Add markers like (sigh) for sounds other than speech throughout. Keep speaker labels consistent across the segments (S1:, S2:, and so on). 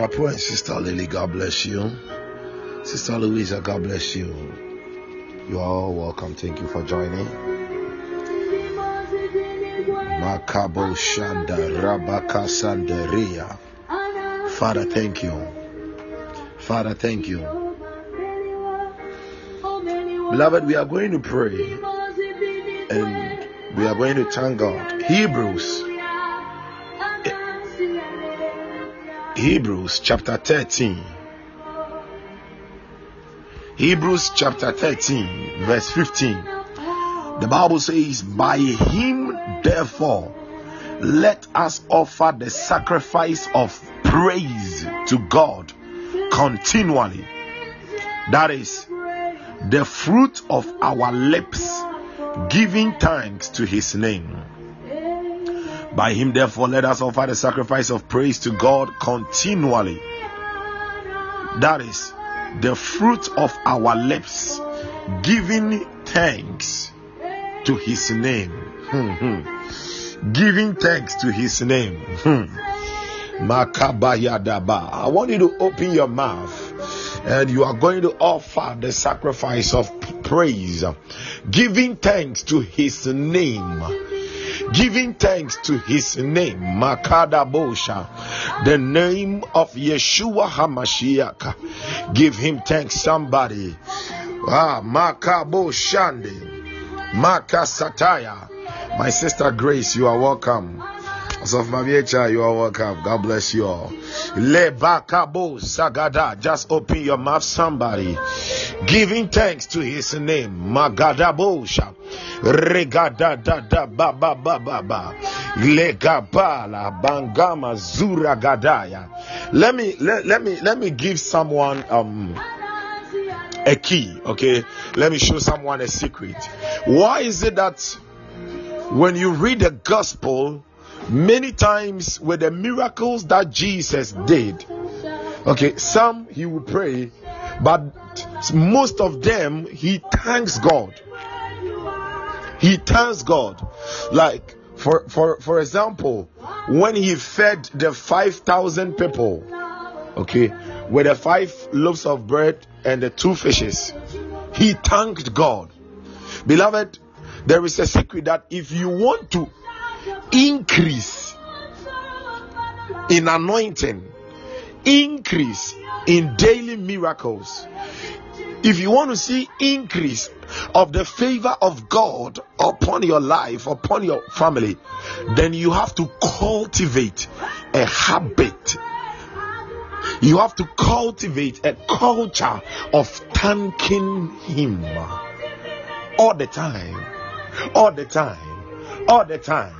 S1: Apo and Sister Lily, God bless you. Sister Louisa, God bless you. You are all welcome. Thank you for joining. Makabo Shanda Rabaka. Father, thank you. Father, thank you. Beloved, we are going to pray and we are going to thank God. Hebrews Hebrews chapter 13. Hebrews chapter 13, verse 15. The Bible says, By him, therefore, let us offer the sacrifice of praise to God continually. That is the fruit of our lips, giving thanks to his name. By him, therefore, let us offer the sacrifice of praise to God continually. That is the fruit of our lips, giving thanks to his name. Hmm, hmm. giving thanks to his name. Hmm. Makabayadaba. I want you to open your mouth and you are going to offer the sacrifice of praise, giving thanks to his name giving thanks to his name, Makada Bosha, the name of Yeshua HaMashiach. Give him thanks, somebody. Ah, Makabo Shande, Makasataya. My sister Grace, you are welcome. Of Maviecha, you are welcome. God bless you all. Lebakabo Sagada. Just open your mouth, somebody. Giving thanks to his name. Magadabosha. Regada da da ba ba ba ba ba. Legabala bangama zura gadaya. Let me let, let me let me give someone um a key. Okay. Let me show someone a secret. Why is it that when you read the gospel, many times with the miracles that Jesus did. Okay, some he will pray, but most of them he thanks God. He thanks God. Like for for for example, when he fed the five thousand people, okay, with the five loaves of bread and the two fishes, he thanked God. Beloved, there is a secret that if you want to increase in anointing, increase in daily miracles. If you want to see increase of the favor of God upon your life, upon your family, then you have to cultivate a habit. You have to cultivate a culture of thanking Him. All the time, all the time, all the time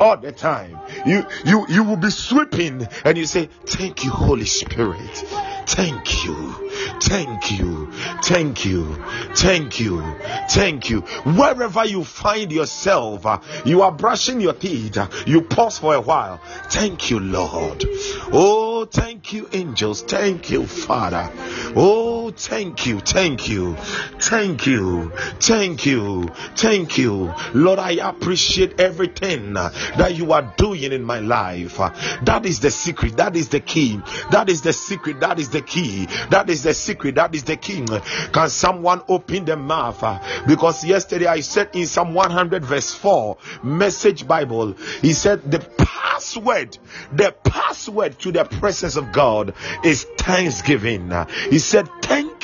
S1: all the time. You you you will be sweeping and you say, Thank you, Holy Spirit. Thank you. Thank you. Thank you. Thank you. Thank you. Wherever you find yourself, uh, you are brushing your teeth, uh, you pause for a while. Thank you, Lord. Oh, thank you, angels. Thank you, Father. Oh, Thank you, thank you, thank you, thank you, thank you. Lord, I appreciate everything that you are doing in my life. That is the secret, that is the key, that is the secret, that is the key, that is the secret, that is the key. Can someone open the mouth? Because yesterday I said in Psalm 100, verse 4, message Bible, he said, The password, the password to the presence of God is thanksgiving. He said,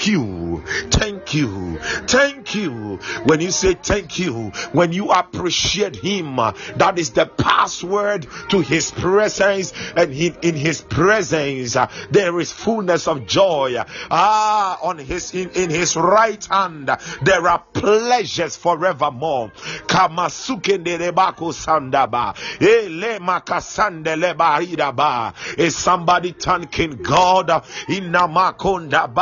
S1: you, thank you, thank you. When you say thank you, when you appreciate Him, that is the password to His presence, and in His presence there is fullness of joy. Ah, on His in, in His right hand there are pleasures forevermore. Sandaba, makasande. Is somebody thanking God? Inamakonda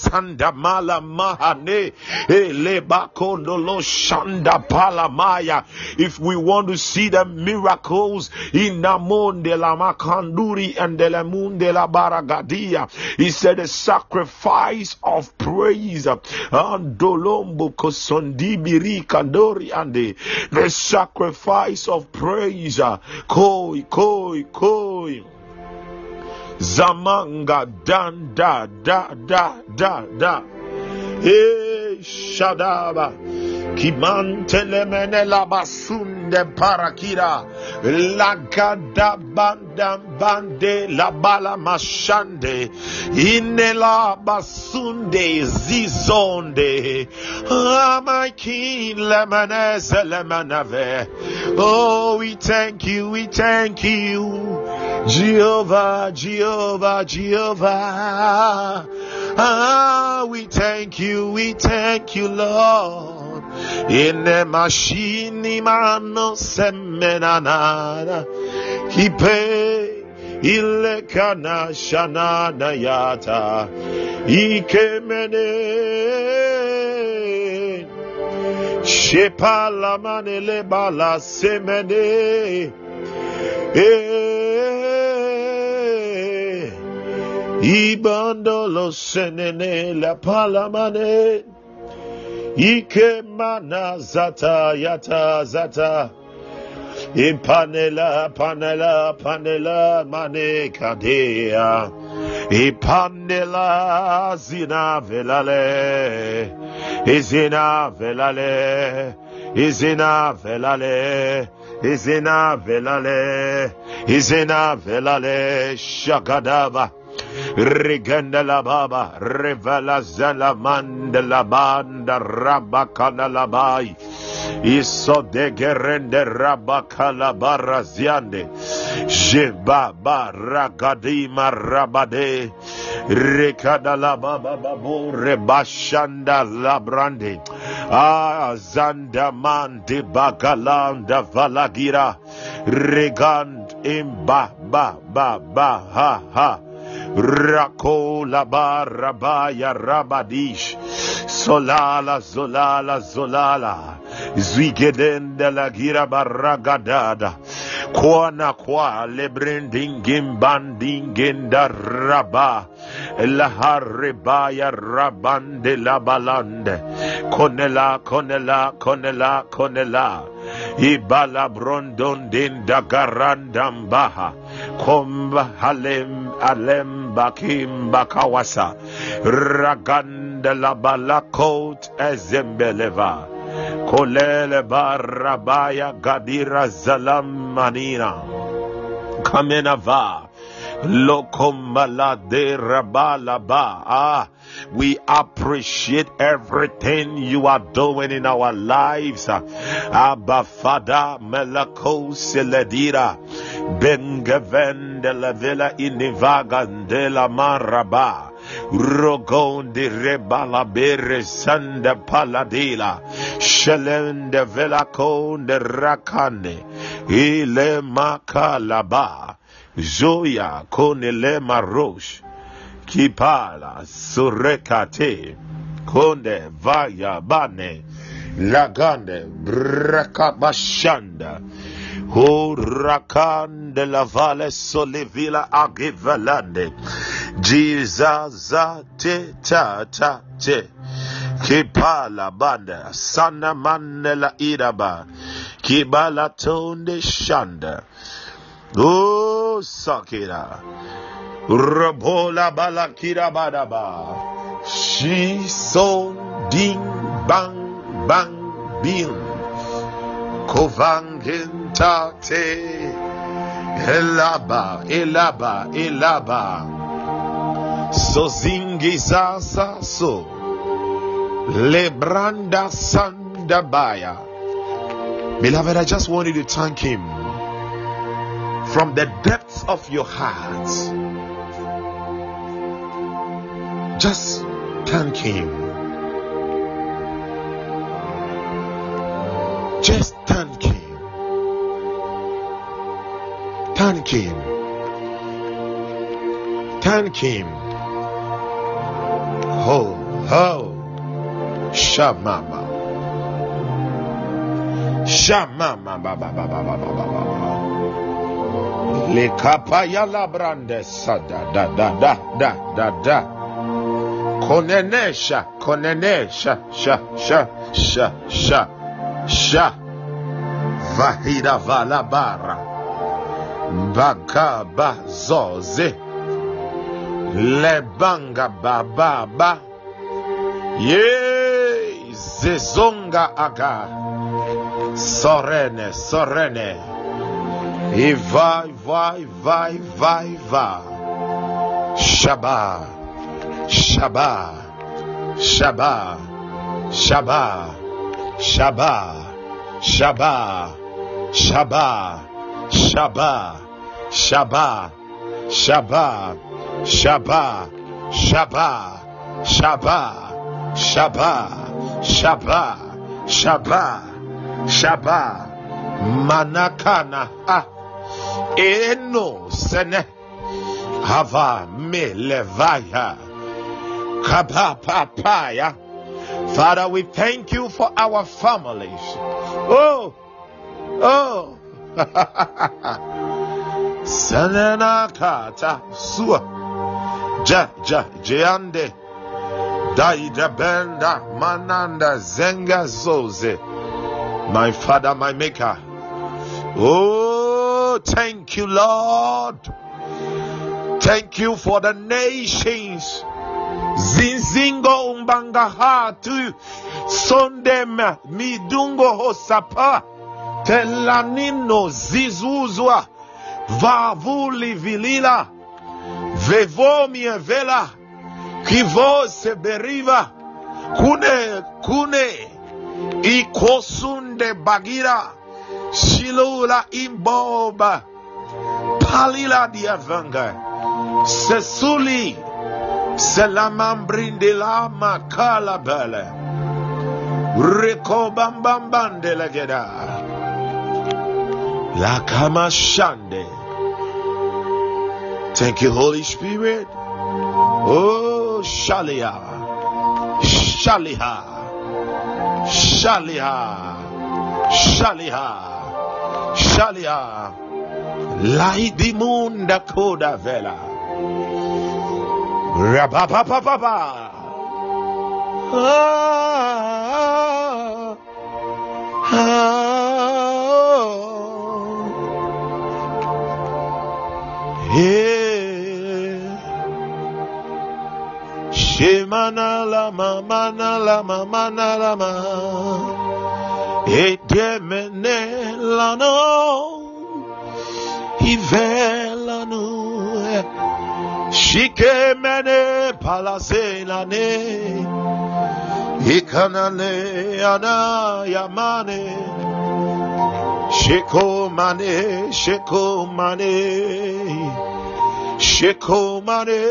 S1: bakasanda mala mahane. Ele bakondo shanda palamaya. If we want to see the miracles in Namonde la makanduri and de the lamunde la baragadia, he said a sacrifice of praise. And dolombo kosondi biri kandori and the sacrifice of praise. Koi koi koi Zamanga dan da da da da da. Hey, Shadaba. Kimantelemene la basunde parakira. La gada bandam bande la bala mashande. Inela basunde zizonde. Ah, my king. Oh, we thank you, we thank you. Jehovah, Jehovah, Jehovah. Ah, we thank you, we thank you, Lord. In the machine, mano semenana. Kipe, ilekana shanana yata. Ikemene. Shepala manele bala semene. Ibandolo senene la palamane. Ike mana zata yata zata. Impanela panela panela mane kadea. Ipanela zina velale. Izina velale. Izina velale. Izina velale. Izina velale. Shagadava. Rigenda la baba, revela zela mandela banda rabakana labai. Iso de gerende rabakala baraziande. Jeba baragadima rabade. Rekada la baba babu rebashanda la labrande. Ah, zanda mande bagalanda valagira. Regand imba ba ba ba ha ha. Rako la barabaya rabadish solala zolala zolala zigedende la gira baragadada kwana kwa lebrendingimbandingenda raba. La haribaya rabande la balande. Konela konela konela konela. Ibala brondon din dagarandambaha komba halem alem bakim bakawasa. Raganda la balakot ezembeleva. Kolele barabaya gadira zalam manina. Kamenava lokombala de rabalaba ah we appreciate everything you are doing in our lives. Abba fada melako seledira. Bengeven de la villa inivagan de la maraba rogon de rebala bere sanda paladila shelen de velacon de rakane ile makalaba zoya konele marosh kipala surekate konde vaya bane lagande brakabashanda Hurakan de la Valle Solivila Agivalande Jesus te ta ta te. Kipala banda sana manela iraba. Kibala tonde shanda. Oh sakira. Rabola balakira badaba. She so ding bang bang bin. Kovangentate. Elaba, elaba, elaba. Sozingizaza so. Lebranda Sandabaya. Beloved, I just wanted to thank Him from the depths of your heart. Just thank Him. Just thank Him. Thank Him. Thank Him. Ho, ho. Shamama. Shamama Le kapaya la brande sada da da da da da da. Konenesha, konenesha, sha sha sha sha sha. Vahida vala bara. Baka bazoze. Lebanga baba ba. Ye zezonga aga. Sorene, sorene. E vai, vai, vai, vai, vai. Shabá, Shabá, Shabá, Shabá, Shabá, Shabá, Shabá, Shabá, Shabá, Shabá, Shabá, Shabá, Shabá, Shabá, Shabá, Shabá, Shabá, Manakana, ah. Eno, Sene, Hava, Me, Levaya, Kaba, Papaya. Father, we thank you for our families. Oh, oh, (laughs) Senena Kata, Sua, Ja, Ja, Jeande. Daida benda mananda zenga zoze. My father, my maker. Oh, thank you, Lord. Thank you for the nations. Zinzingo umbanga hatu. Sondem midungo hosapa. Telanino zizuzwa. Vavuli vilila. Vevomie vela kivose beriva kune kune ikosunde bagira Shilola imboba. Palila diavanga. Sesuli. Selamambrindela makalabele. Rekobambambandelegeda. La kamashande. Thank you, Holy Spirit. Oh, shaliya, shaliha, shaliha, shaliha shaliha laidimunda koda vela. Rabapapapapa ah, ah, yeah. Shemana lama mana lama mana lama Edemene lano Ivelanu eh. Shikemene palase lane Ikanane ana yamane. Shekomane shekomane Shekomane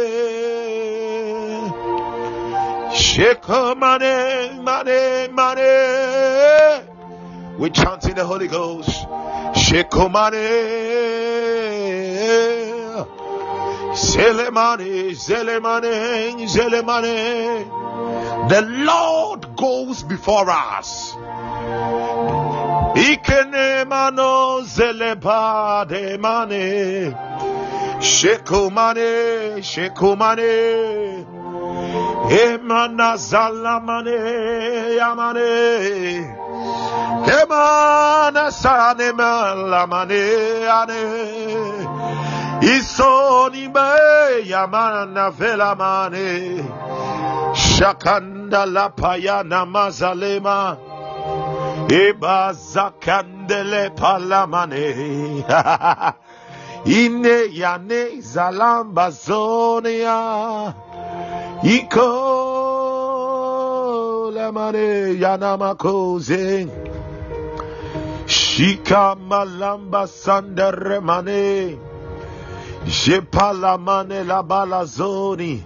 S1: Shekomane mane mane we chant in the Holy Ghost. Shekomane. Zelemane, Zelemane, Zelemane. The Lord goes before us. Ikenemano zelebade mane. Shekomane, Shekomane. Emana Zalamane, Yamane, Emana Sane Malamane, Ane, Isoni Me, Yamana Velamane, Shakanda Lapayana Mazalema, Eba Zakandele Palamane, Ine yane (laughs) zalamba zonia. Iko lemane yanama koze. Shika malamba sandere mane. Jepalamane la balazoni.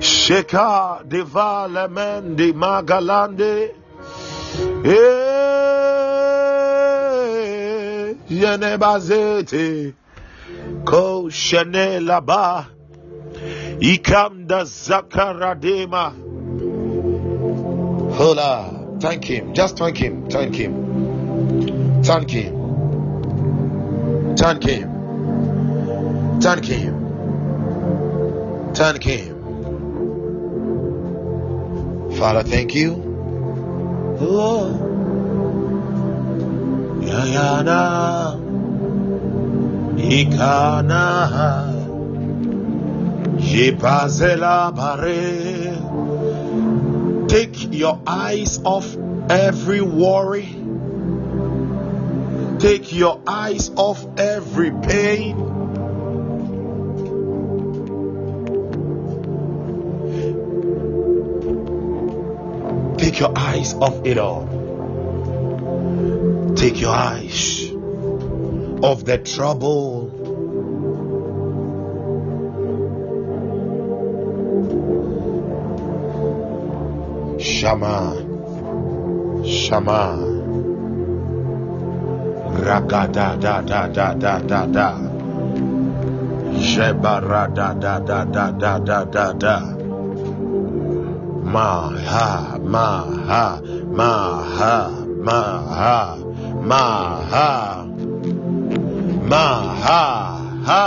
S1: Sheka deva lemendi magalande. Eh, Yenebazete. Ko shenela ba. Ikamda zakaradema. Hola. Thank him. Just thank him. Thank him. Thank him. Thank him. Thank him. Thank him. Father, thank you. Oh. Yayana. Ikana. Take your eyes off every worry. Take your eyes off every pain. Take your eyes off it all. Take your eyes off the trouble. Shama, Shama, Ragada da da da da da da, Jebara da da da da da da da da, Ma ha. Ma ha ma ha ma ha ma ha ma ha ha,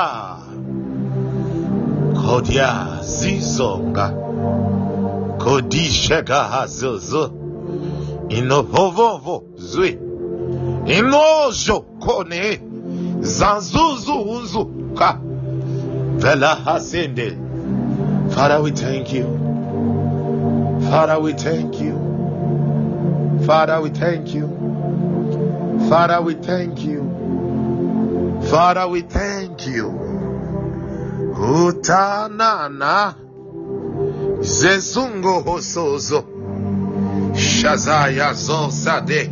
S1: Kodia zizonga. Kodishega hazuzu. Inovovovo zui. Inojo kone. Zanzuzu unzu ka. Vela hasende. Father, we thank you. Father, we thank you. Father, we thank you. Father, we thank you. Father, we thank you. Utanana. zezungu husuzu shazaya zosade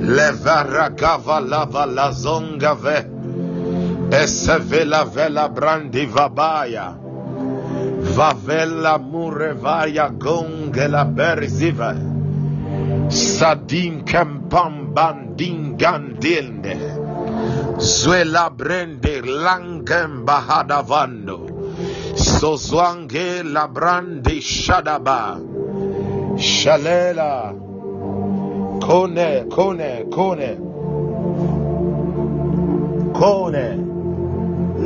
S1: levaragavalavalazonkave esevelavela brandi vabaya. Vavela murevaya gongela berziva sadin kempambandin gandilne. Zuela brende langem bahadavando Zozwange Labrande Shadaba. Shalela. Kone Kone Kone. Kone.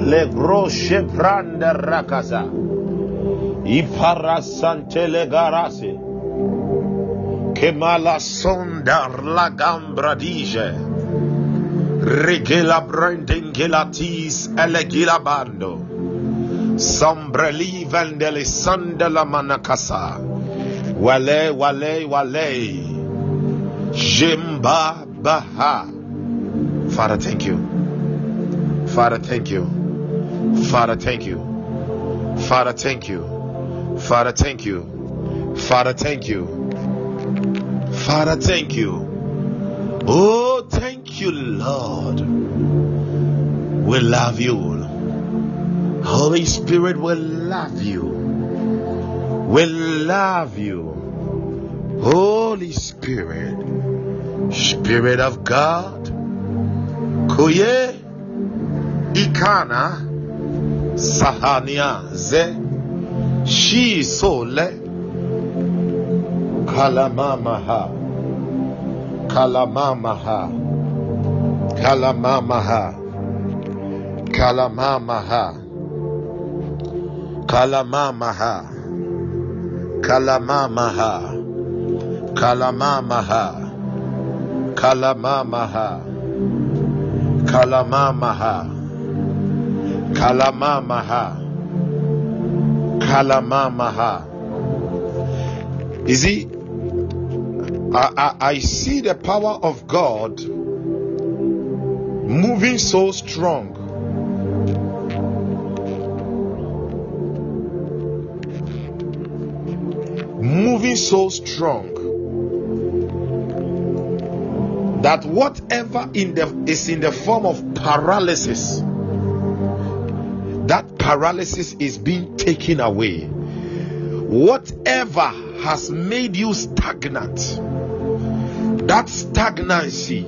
S1: Le grosche Brande Rakasa Iparasante Legarase Kemala Sondar la Gambra Dige Regela Brandengilatis Elegilabando Sombreli sandala manakasa. Wale wale wale. Jimba baha. Father, thank you. Father, thank you. Father, thank you. Father, thank you. Father, thank you. Father, thank you. Father, thank you. Oh, thank you, Lord. We love you. Holy Spirit will love you. Will love you. Holy Spirit. Spirit of God. Kuye Ikana Sahania Ze Shi Sole Kalamamaha Kalamamaha Kalamamaha Kalamamaha. Kalamamaha. Kalamamaha. Kalamamaha. Kalamamaha. Kalamamaha. Kalamamaha. Kalamamaha. You see, I, I, I see the power of God moving so strong moving so strong that whatever in the is in the form of paralysis that paralysis is being taken away. Whatever has made you stagnant that stagnancy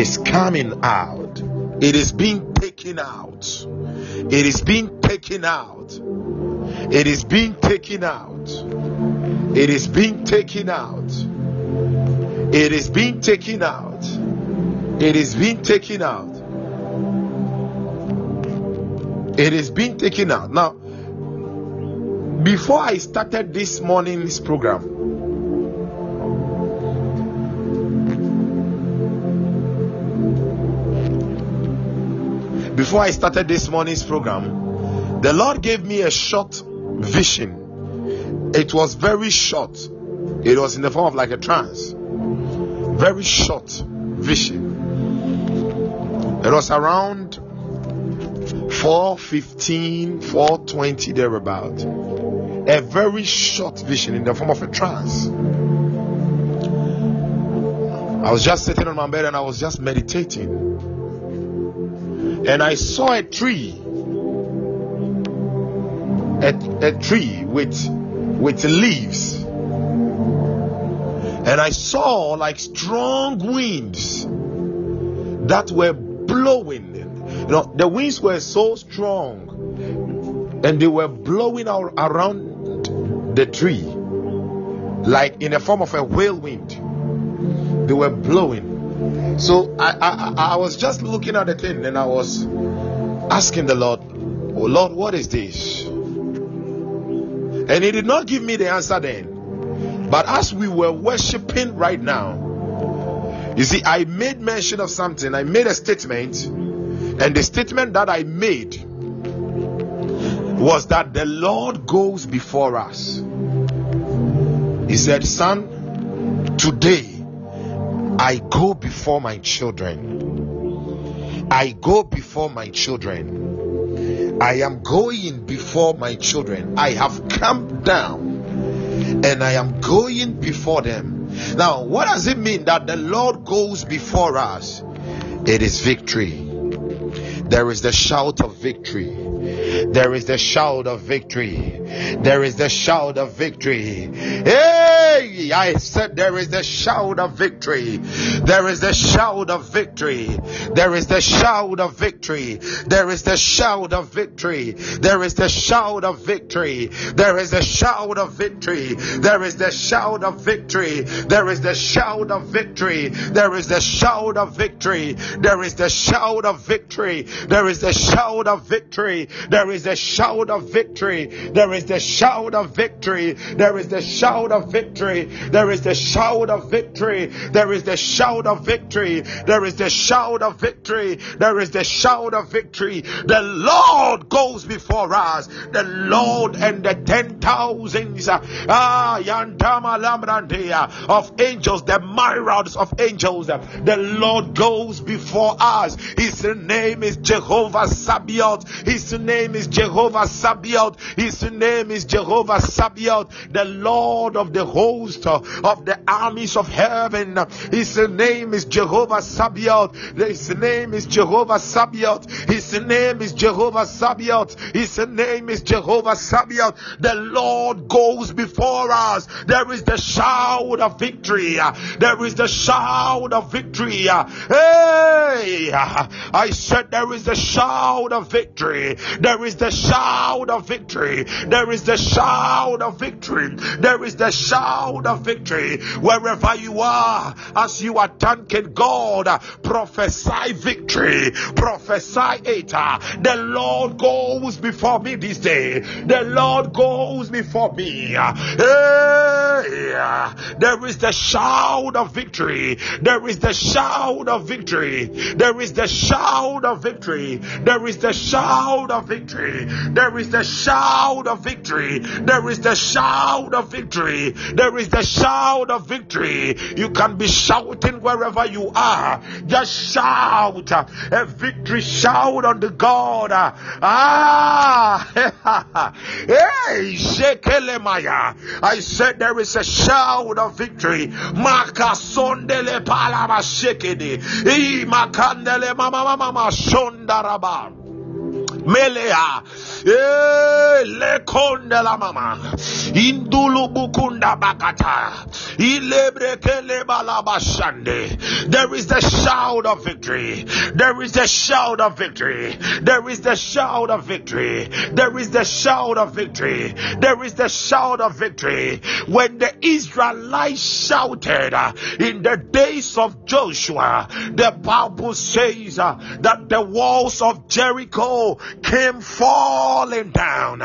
S1: is coming out. It is being taken out. It is being taken out it is being taken out. It is being taken out. It is being taken out. It is being taken out. It is being taken out. Now, before I started this morning's program, before I started this morning's program, the Lord gave me a short vision. It was very short. It was in the form of like a trance. Very short vision. It was around 415, 420 thereabout. A very short vision in the form of a trance. I was just sitting on my bed and I was just meditating. And I saw a tree a, a tree with with leaves. And i saw like strong winds that were blowing. You know the winds were so strong and they were blowing out around the tree like in the form of a whirlwind. They were blowing. So I, I i was just looking at the thing and i was asking the lord oh lord what is this and he did not give me the answer then. But as we were worshiping right now, you see, I made mention of something. I made a statement, and the statement that I made was that the Lord goes before us. He said, Son, today I go before my children. I go before my children. I am going before my children. I have come down and I am going before them. Now, what does it mean that the Lord goes before us? It is victory. There is the shout of victory. There is the shout of victory. There is the shout of victory. Hey, I said there is the shout of victory. There is the shout of victory. There is the shout of victory. There is the shout of victory. There is the shout of victory. There is the shout of victory. There is the shout of victory. There is the shout of victory. There is the shout of victory. There is the shout of victory. There is the shout of victory. There is the shout of victory. There is the shout of victory. There is the shout of victory. There is the shout of victory. There is the shout of victory. There is the shout of victory. There is the shout of victory. The Lord goes before us. The Lord and the ten thousands ah, of angels, the myriads of angels. The Lord goes before us. His name is Jehovah Sabaoth. His name is Jehovah Sabaoth. His name is Jehovah Sabaoth, the Lord of the host of the armies of heaven. His name is Jehovah Sabaoth. His name is Jehovah Sabaoth. His name is Jehovah Sabaoth. His name is Jehovah Sabaoth. The Lord goes before us. There is the shout of victory. There is the shout of victory. Hey, I said there is the shout of victory. There There is the shout of victory. There is the shout of victory. There is the shout of victory. Wherever you are, as you are thanking God, prophesy victory. Prophesy it. The Lord goes before me this day. The Lord goes before me. Hey, there is the shout of victory. There is the shout of victory. There is the shout of victory. There is the shout of victory. There is the shout of victory. There is the shout of victory. There is the shout of victory. You can be shouting wherever you are. Just shout a victory shout unto God. Ah, (laughs) hey, Shekelemaya. I said there is a shout of victory. Makasondele palama shekede. Makandele mama mama shondaraba. Melea. Lekonde la mama. Indulu bukunda bakata. Ilebrekele balabashande there is the shout of victory. There is the shout of victory. There is the shout of victory. There is the shout of victory. There is the shout of victory. When the Israelites shouted uh, in the days of Joshua the Bible says uh, that the walls of Jericho came falling down.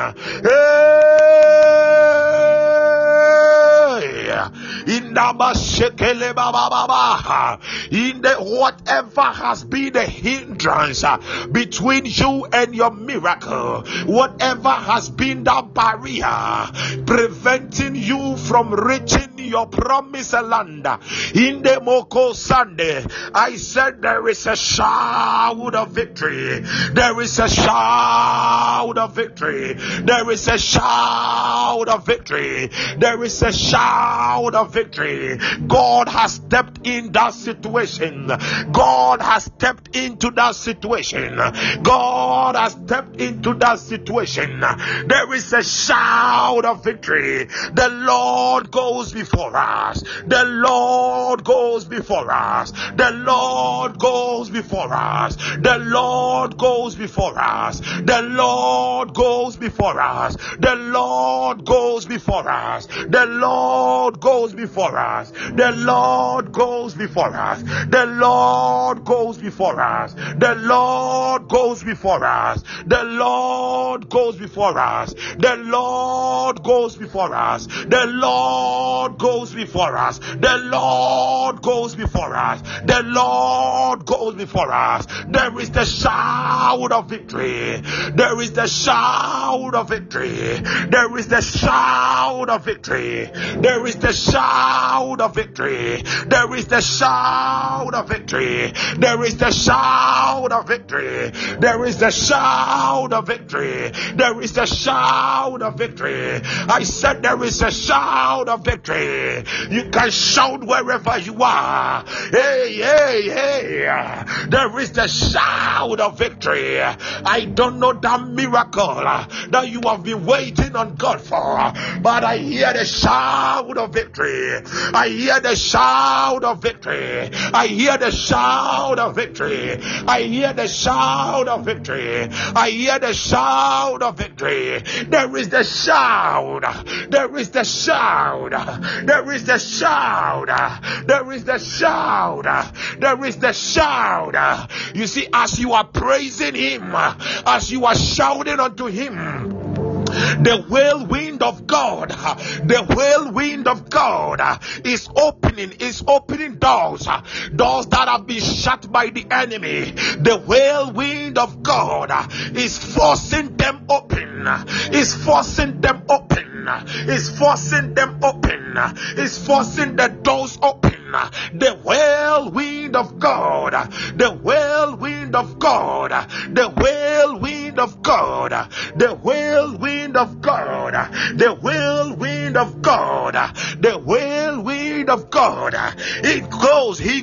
S1: In the whatever has been the hindrance between you and your miracle, whatever has been the barrier preventing you from reaching your promised land, in the Moko Sunday, I said there is a shout of victory. There is a shout of victory. There is a shout of victory. There is a shout of victory. God has stepped in that situation. God has stepped into that situation. God has stepped into that situation. There is a shout of victory. The Lord goes before us. The Lord goes before us. The Lord goes before us. The Lord goes before us. The Lord goes before us. The Lord goes before us. The Lord goes before us. The Lord goes before us. The Lord goes before us. The Lord goes before us. The Lord goes before us. The Lord goes before us. The Lord goes before us. The Lord goes before us. The Lord goes before us. The Lord goes before us. There is the shout of victory. There is the shout of victory. There is the shout of victory. There is the shout of victory. There is the shout of victory. There is the shout of victory. There is the shout of victory. There is the shout of victory. I said there is a shout of victory. You can shout wherever you are. Hey, hey, hey. There is the shout of victory. I don't know that miracle that you have been waiting on God for, but I hear the shout of victory. I hear the shout of victory. I hear the shout of victory. I hear the shout of victory. I hear the shout of victory. There is the shout. There is the shout. There is the shout. There is the shout. There is the shout. You see, as you are praising Him, as you are shouting unto Him, the whirlwind of God, the whirlwind of God is opening, is opening doors, doors that have been shut by the enemy. The whirlwind of God is forcing them open, is forcing them open, is forcing them open, is forcing the doors open. The whirlwind of God, the whirlwind of God, the whirlwind of God, the whirlwind of God, the whirlwind of God, the whirlwind of God, it goes, He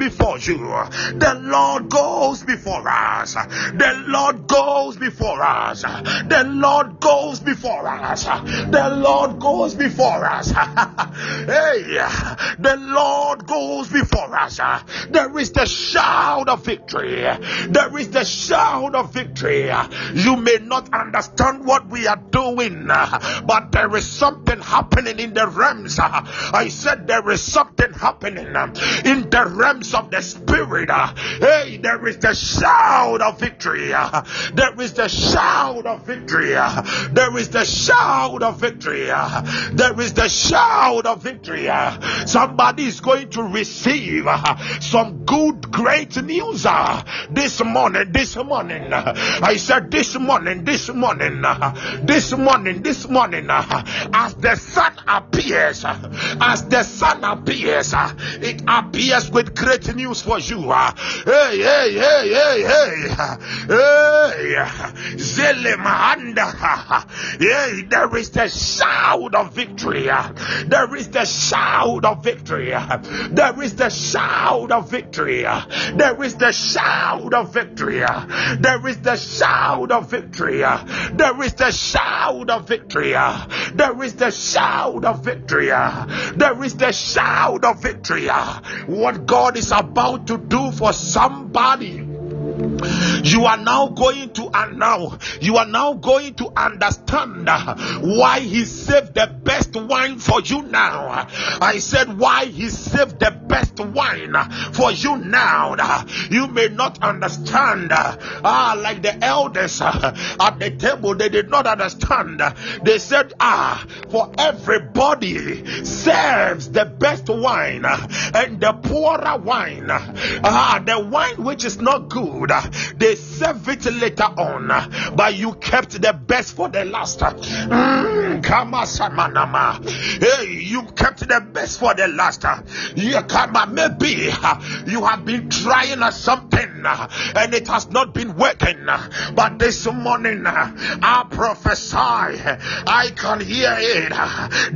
S1: before you. The Lord goes before us. The Lord goes before us. The Lord goes before us. The Lord goes before us. (laughs) hey, the Lord goes before us. There is the shout of victory. There is the shout of victory. You may not understand what we are doing, but there is something happening in the realms. I said there is something happening in the realms of the spirit. Uh, hey, there is the shout of victory. Uh, there is the shout of victory. Uh, there is the shout of victory. There is the shout of victory. Somebody is going to receive some good, great news this morning. This morning, I said this morning, this morning, this morning, this morning, as the sun appears, as the sun appears, it appears with great news for you. Ah. Hey, hey, hey, hey, hey, hey, Zelemanda. Hey, there is the shout of victory. Ah. There is the shout of victory. Ah. There is the shout of victory. There is the shout of victory. There is the shout of victory. There is the shout of victory. There is the shout of victory. There is the shout of victory. What God is about to do for somebody you are now going to and now you are now going to understand why he saved the best wine for you now. I said why he saved the best wine for you now. You may not understand ah like the elders at the table they did not understand. They said ah for everybody serves the best wine and the poorer wine ah the wine which is not good they serve it later on, but you kept the best for the last. Mm, hey, you kept the best for the last. Yeah, maybe you have been trying something and it has not been working, but this morning I prophesy, I can hear it.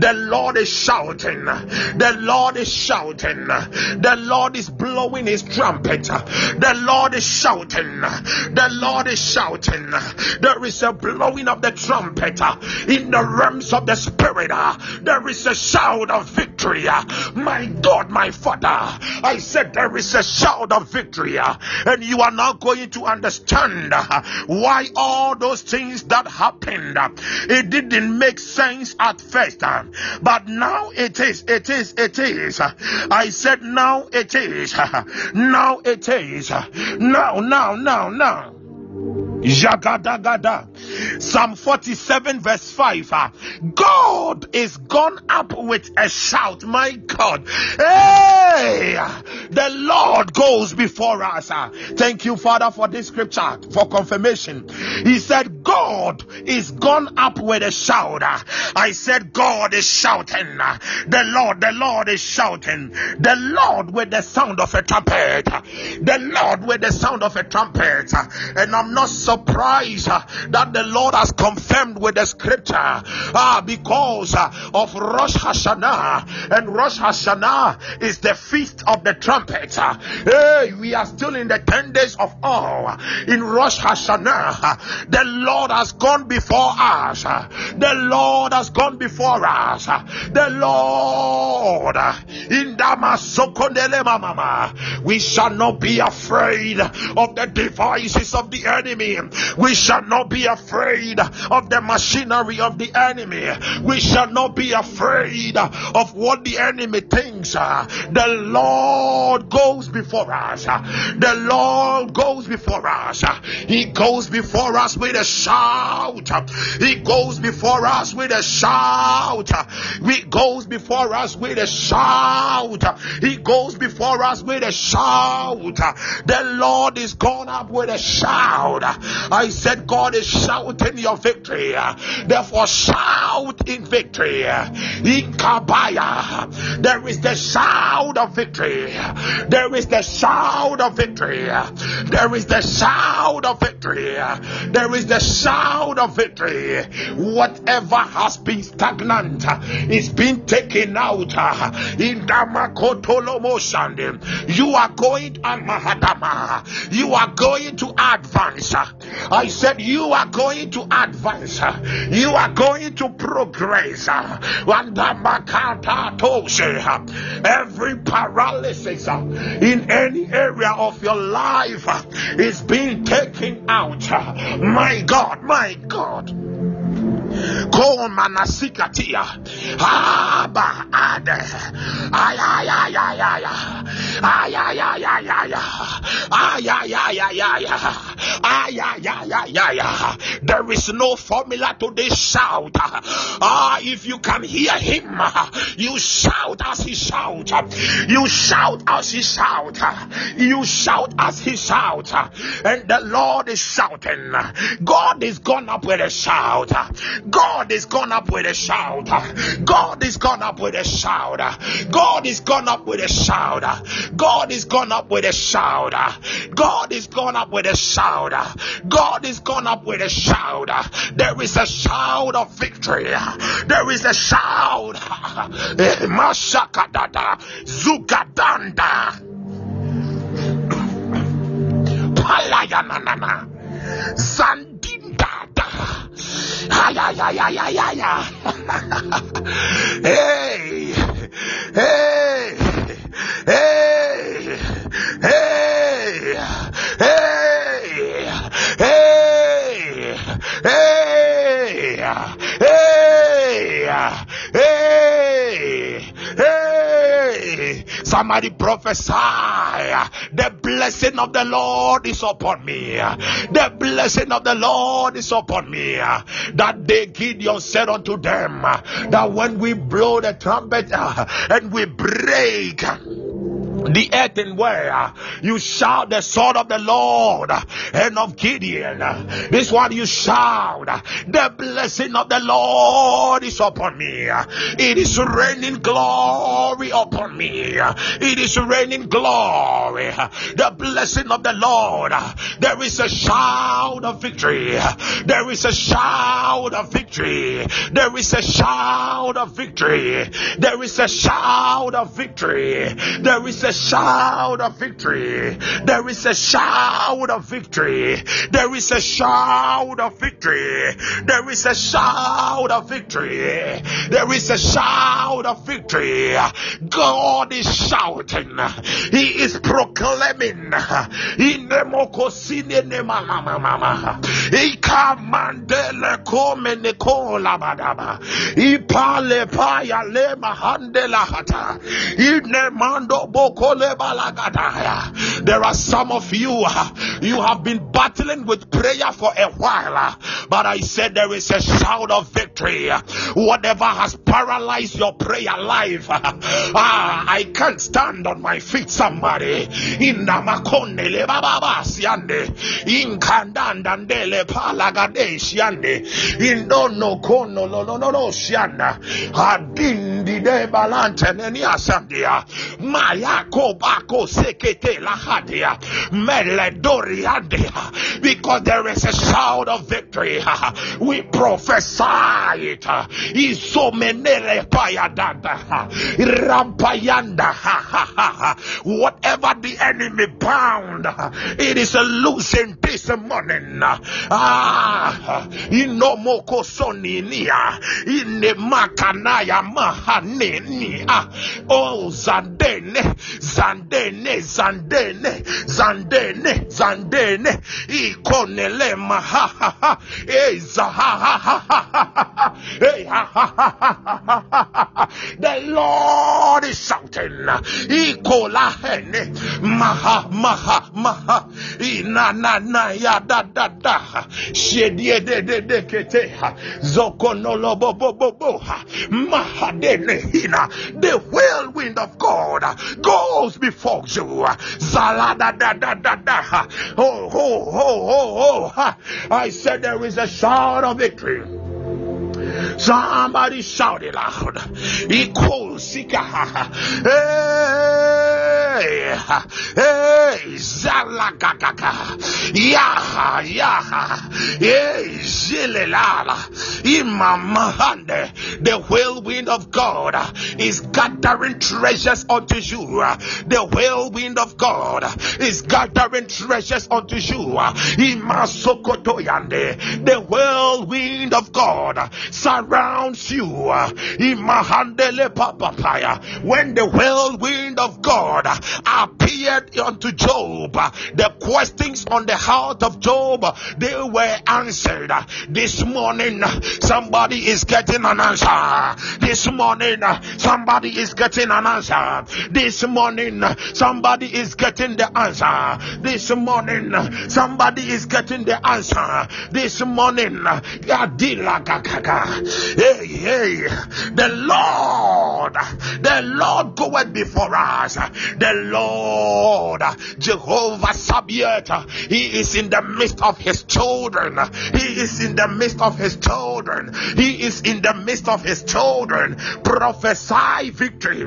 S1: The Lord is shouting, the Lord is shouting, the Lord is blowing his trumpet, the Lord is shouting. The Lord is shouting. There is a blowing of the trumpet uh, in the realms of the spirit. Uh, there is a shout of victory. Uh. My God, my Father, I said there is a shout of victory, and you are now going to understand why all those things that happened it didn't make sense at first, but now it is. It is. It is. I said now it is. (laughs) Now it is. Now, now, no, now. Jagadagada. Psalm 47, verse 5. Uh, God is gone up with a shout. My God. Hey, the Lord goes before us. Uh, thank you, Father, for this scripture for confirmation. He said, God is gone up with a shout. Uh, I said, God is shouting. The Lord, the Lord is shouting. The Lord with the sound of a trumpet. The Lord with the sound of a trumpet. And I'm not so surprised uh, that the Lord has confirmed with the scripture uh, because uh, of Rosh Hashanah, and Rosh Hashanah is the feast of the trumpet. Hey, we are still in the 10 days of awe in Rosh Hashanah. The Lord has gone before us, the Lord has gone before us, the Lord in Damasokondele Mama. We shall not be afraid of the devices of the enemy. We shall not be afraid of the machinery of the enemy. We shall not be afraid of what the enemy thinks. The Lord goes before us. The Lord goes before us. He goes before us with a shout. He goes before us with a shout. He goes before us with a shout. He goes before us with a shout. The Lord is gone up with a shout. I said, God is shouting your victory. Therefore, shout in victory. In Kabaya, there is the shout of victory. There is the shout of victory. There is the shout of victory. There is the shout of victory. Whatever has been stagnant is being taken out. In Damakotolomoshande, you are going to Mahadama. You are going to advance. I said you are going to advance. You are going to progress. Every paralysis in any area of your life is being taken out. My God, my God. Ko manasikatia. Aba ade. Ay ay ay. Ay ay ay ay ay. Ay ay ay ay ay. Ay ay ay ay ay. There is no formula to this shout. Ah, if you can hear him, you shout as he shout. You shout as he shout. You shout as he shout. And the Lord is shouting. God is gone up with a shout. God is gone up with a shout. God is gone up with a shout. God is gone up with a shout. God is gone up with a shout. God is gone up with a shout. God is gone up with a shout. There is a shout of victory. There is a shout. Eh, mashakadada Zugadanda Palayanana Zandindada Ay, ay, ay, ay, ay, ay, ay. (laughs) hey, hey, hey, hey, hey, hey, hey, hey, hey, hey. Somebody prophesy. The blessing of the Lord is upon me. The blessing of the Lord is upon me. That day Gideon said unto them that when we blow the trumpet uh, and we break the earth and where You shout the sword of the Lord and of Gideon. This one you shout. The blessing of the Lord is upon me. It is raining glory upon me. It is raining glory. The blessing of the Lord. There is a shout of victory. There is a shout of victory. There is a shout of victory. There is a shout of victory. There is a shout of victory. There is a shout of victory. There is a shout of victory. There is a shout of victory. There is a shout of victory. God is shouting. He is proclaiming. Ikamandele kome ne kola badaba. Ipale paya le mahandela hata. Ine mando boko there are some of you, uh, you have been battling with prayer for a while, uh, but I said there is a shout of victory. Whatever has paralyzed your prayer life, uh, ah, I can't stand on my feet. Somebody in Namakonde le baba siande in kandandandele palagade siande in no no kono no no no no sianda adindi de balante neni asandia mayako Kobako sekete lahadia meledoriandea because there is a shout of victory. (laughs) We prophesy it. Isomenele payadanda rampayanda. (laughs) Whatever the enemy bound, it is a losing this morning. Ah, inomoko soninia ine makanaya mahanenia. Oh, zandene zandene zandene zandene zandene ikonele maha ha ha e ha ha ha e the Lord is shouting ikola hene maha maha maha ina na na ya da da da shedie de de de kete zoko no lo bo bo bo bo maha dene The whirlwind of God goes before you. Zalada da da da da. Oh, oh, oh, oh, oh. I said there is a shout of victory. Somebody shout it loud. Equal seeker. Hey, hey, zalagagaga. Yaha, yaha. Hey, zilelala. Imamahande. The whirlwind of God is gathering treasures unto you. The whirlwind of God is gathering treasures unto you. Imasokotoyande. The whirlwind of God surrounds you. Uh, Papapaya. When the whirlwind of God uh, appeared unto Job, uh, the questions on the heart of Job they were answered. This morning, somebody is getting an answer. This morning, somebody is getting an answer. This morning, somebody is getting the answer. This morning, somebody is getting the answer. This morning, hey, hey, the Lord, the Lord goeth before us. The Lord, Jehovah Sabaoth, He is in the midst of His children. He is in the midst of His children. He is in the midst of His children. Prophesy victory.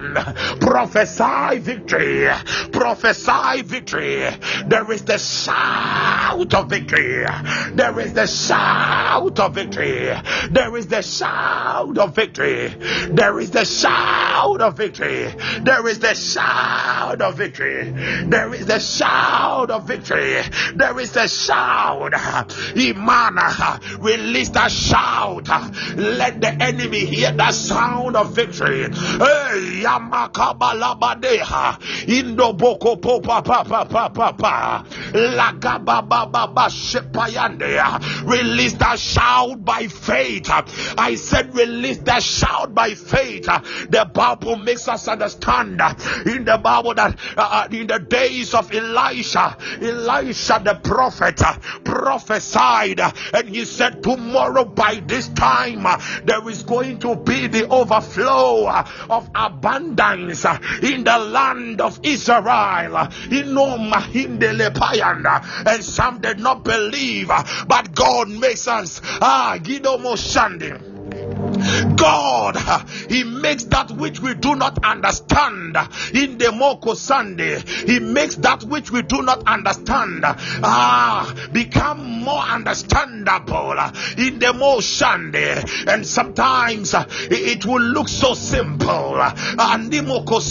S1: Prophesy victory. Prophesy victory. There is the shout of victory. There is the shout of victory. There is the shout of victory. There is the shout of victory. There is the shout of victory. There is the shout of victory. There is the shout. Imana, release that shout. Let the enemy hear that sound of victory. Hey, Yamakabalabadeha. Indoboko popa papa papa pa. Lagababa shepayande. Release that shout by faith. I said, release that shout by faith. The Bible makes us understand in the Bible that uh, uh in the days of Elisha, Elisha the prophet uh, prophesied uh, and he said, Tomorrow by this time there is going to be the overflow of abundance in the land of Israel. And some did not believe, but God makes us. Ah, Gido Moshandi. God, He makes that which we do not understand in the Moko Sunday. He makes that which we do not understand ah become more understandable in the Mo Sunday. And sometimes it will look so simple and the Moko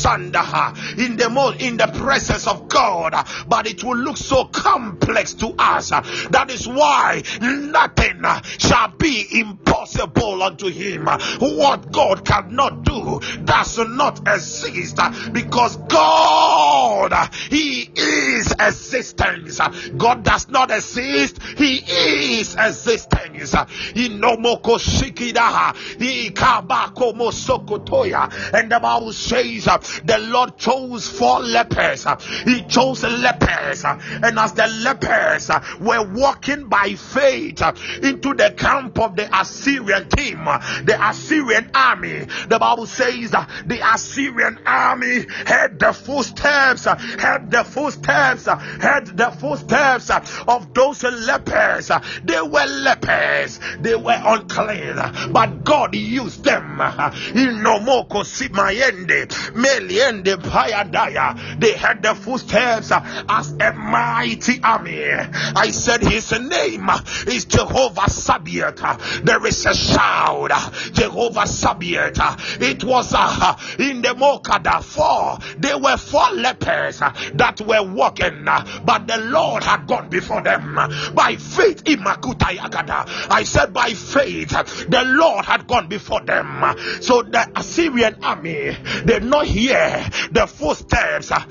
S1: in the mo in the presence of God, but it will look so complex to us. That is why nothing shall be impossible unto him. What God cannot do does not exist because God, He is existence. God does not exist, He is existence. Inomoko shikida, ikabako mosokotoya. And the Bible says the Lord chose four lepers. He chose lepers, and as the lepers were walking by faith into the camp of the Assyrian team, the Assyrian army. The Bible says the Assyrian army had the footsteps, had the footsteps, had the footsteps of those lepers. They were lepers, they were unclean, but God used them. Inomoko simayende, meliende payadaya. They had the footsteps as a mighty army. I said his name is Jehovah Sabaoth. There is a shout. Jehovah Sabaoth. It was uh, in the Mokada four. They were four lepers uh, that were walking, uh, but the Lord had gone before them by faith. Imakutayagada. I said by faith, the Lord had gone before them. So the Assyrian army did not hear the footsteps uh,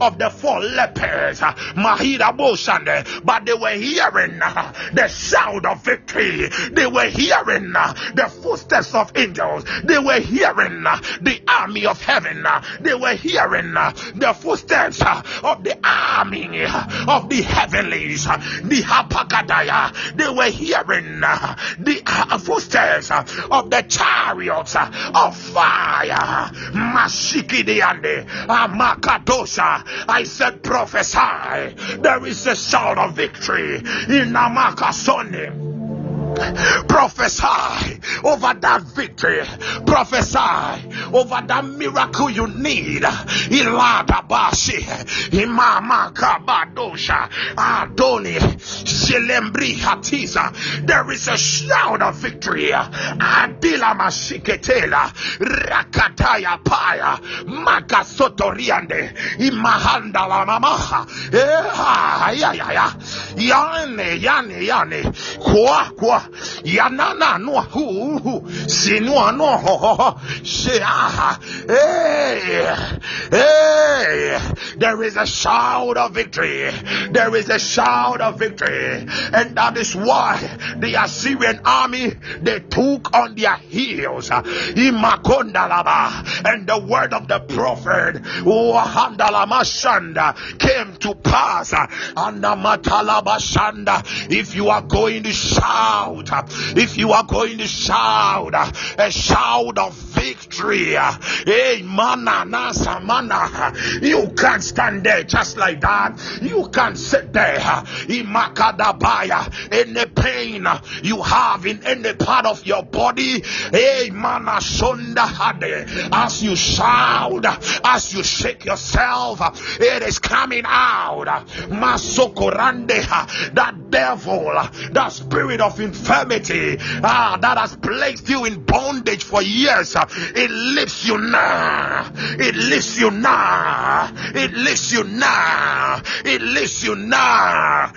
S1: of the four lepers, Mahida Boshande, but they were hearing the sound of victory. They were hearing uh, the footsteps of angels. They were hearing uh, the army of heaven. Uh, they were hearing uh, the footsteps uh, of the army uh, of the heavenlies, the Hapagadaya, they were hearing the footsteps of the chariots of fire. Mashikidiande, Amakadosha. I said, prophesy. There is a shout of victory in Amakasone. Prophesy over that victory. Prophesy over that miracle you need. Ilada bashi, imama kabadosha, adoni, shilembri hatiza. There is a shout of victory. Adila mashiketela, rakataya paya, makasotoriande, imahanda la mamaha. Eh, ya ya, yane yane yane, kwa kwa yanana no hu sinua no ho hey hey eh, eh. there is a shout of victory there is a shout of victory. And that is why the Assyrian army they took on their heels. Imakondalaba and the word of the prophet came to pass. If you are going to shout shout, if you are going to shout, a shout of victory, hey, mana, nasa, mana, you can't stand there just like that. You can't sit there, imakadabaya, any pain you have in any part of your body, hey, mana, sonda, as you shout, as you shake yourself, it is coming out. Masokorande, that devil, that spirit of infirmity infirmity ah, that has placed you in bondage for years, it lifts you now. It lifts you now. It lifts you now. It lifts you now.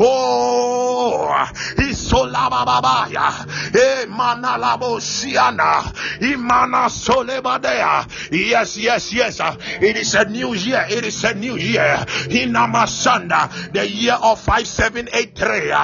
S1: Oh, Isolababaya. Emanalabo Siana. Imana Solebadea. Yes, yes, yes. It is a new year. It is a new year. Inamasanda. The year of 5783.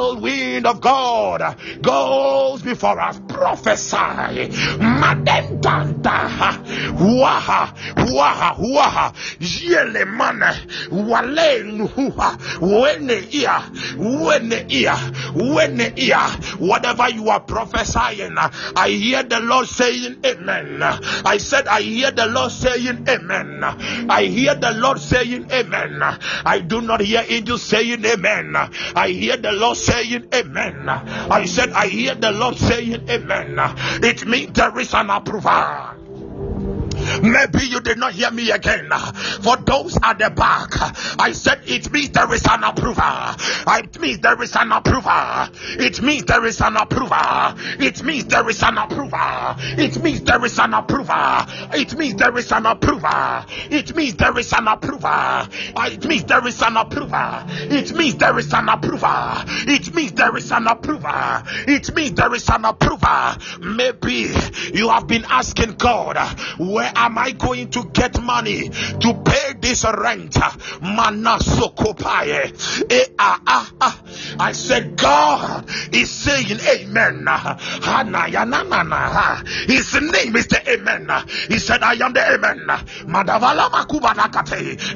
S1: whirlwind of God goes before us. Prophesy. Madendanda. Waha. Waha. Waha. Yele mana. Wale nuha. Wene ia. Wene ia. Wene ia. Whatever you are prophesying, I hear the Lord saying amen. I said, I hear the Lord saying amen. I hear the Lord saying amen. I do not hear angels saying amen. I hear the Lord saying amen. I said, I hear the Lord saying amen. It means there is an approval. Maybe you did not hear me again. For those at the back, I said it means there is an approval. It means there is an approval. It means there is an approval. It means there is an approval. It means there is an approval. It means there is an approval. It means there is an approval. It means there is an approval. It means there is an approval. It means there is an approval. It means there is an. Maybe you have been asking God, where am I going to get money to pay this rent? Eh, ah, ah, ah. I said, God is saying amen. His name is the amen. He said, I am the amen.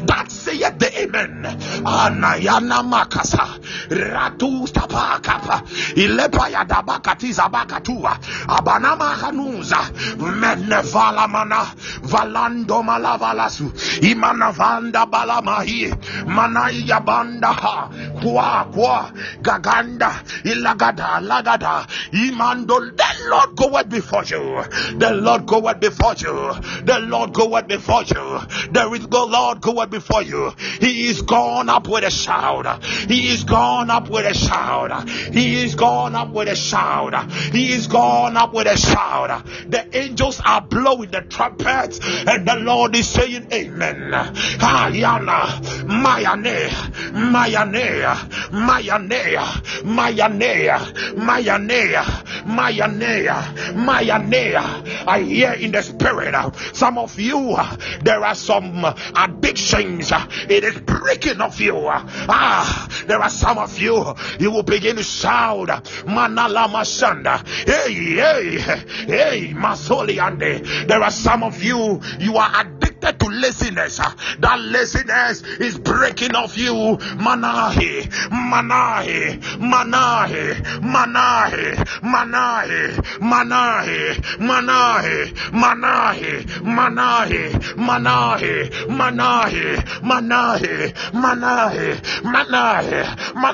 S1: That saith the amen. Anayana makasa. Ratu tapakapa. Ilepa yadabakatiza bakatua. Abanama hanuza. Menevala mana. Valando malavalasu. Imana vanda balamahi. Manaya banda ha. Kwa kwa. Gaganda. Ilagada. Lagada. Imando. The Lord goeth before you. The Lord goeth before you. The Lord goeth before you. There is the Lord goeth before you. He is gone up with a shout. He is gone up with a shout. He is gone up with a shout. He is gone up with a shout. The angels are blowing the trumpet hearts. And the Lord is saying, Amen. Ayana, Mayane, Mayane, Mayane, Mayane, Mayane, Mayane, Mayane. I hear in the spirit, some of you, there are some addictions. It is breaking of you. Ah, there are some of you, you will begin to shout, Manala Mashanda. Hey, hey, hey, Masoli Ande. There are some of you, you are addicted to laziness. That laziness is breaking off you. Manahi, Manahi, Manahi, Manahi, Manahi, Manahi, Manahi, Manahi, Manahi, Manahi, Manahi, Manahi, Manahi, Manahi, Manahi,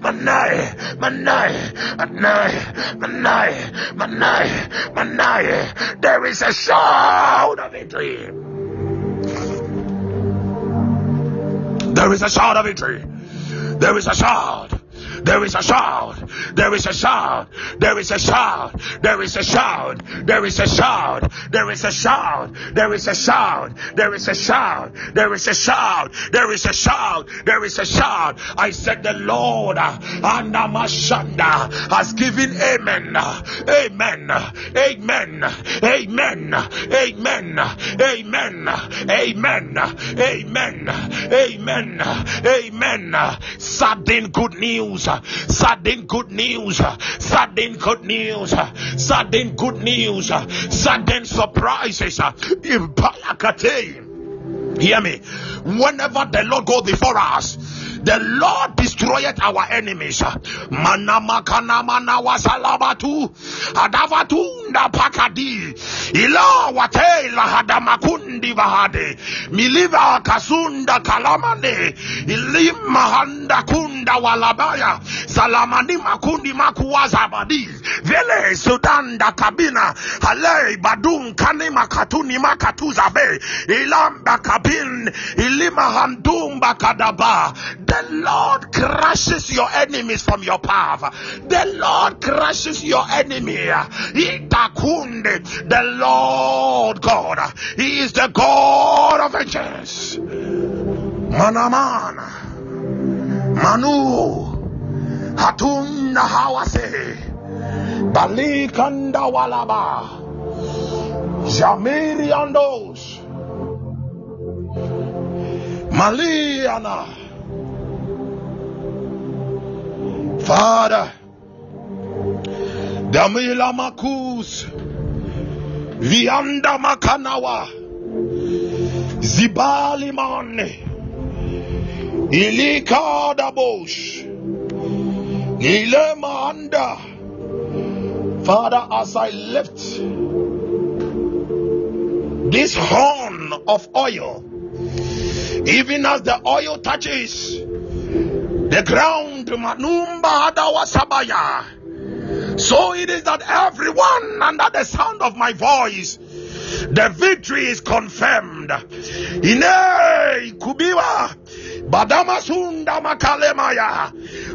S1: Manahi, Manai, Manai, Manai, Manai, Manahi. There is a shout of victory. There is a shout of victory. There is a shout. There is a shout. There is a shout. There is a shout. There is a shout. There is a shout. There is a shout. There is a shout. There is a shout. There is a shout. There is a shout. There is a shout. I said the Lord Anamashanda has given amen. Amen. Amen. Amen. Amen. Amen. Amen. Amen. Amen. Amen. Sudden good news. Uh, sudden good news. Uh, sudden good news. Uh, sudden good news. Sudden surprises. Hear me. Whenever the Lord goes before us, the Lord destroyed our enemies. Manamakana manawasalabatu pakadi. Ila hadamakundi vahade miliva kasunda kalamane kunda walabaya. Salamani makundi vele sudanda kabina. Badun kani makatuni ilamba kabin kadaba. The Lord crushes your enemies from your path. The Lord crushes your enemy. The Lord God. He is the God of vengeance. Manamana. Manu. Hatunda hawase. Balikanda walaba. Jamiri andos. Maliana. Father, Damila Makus, Vianda Makanawa, Zibali Mane, Ilika Dabosh, Ilema Anda. Father, as I lift this horn of oil, even as the oil touches the ground, Manumba Adawasabaya. So it is that everyone under the sound of my voice, The victory is confirmed. Ine kubiwa badama sunda makalemaya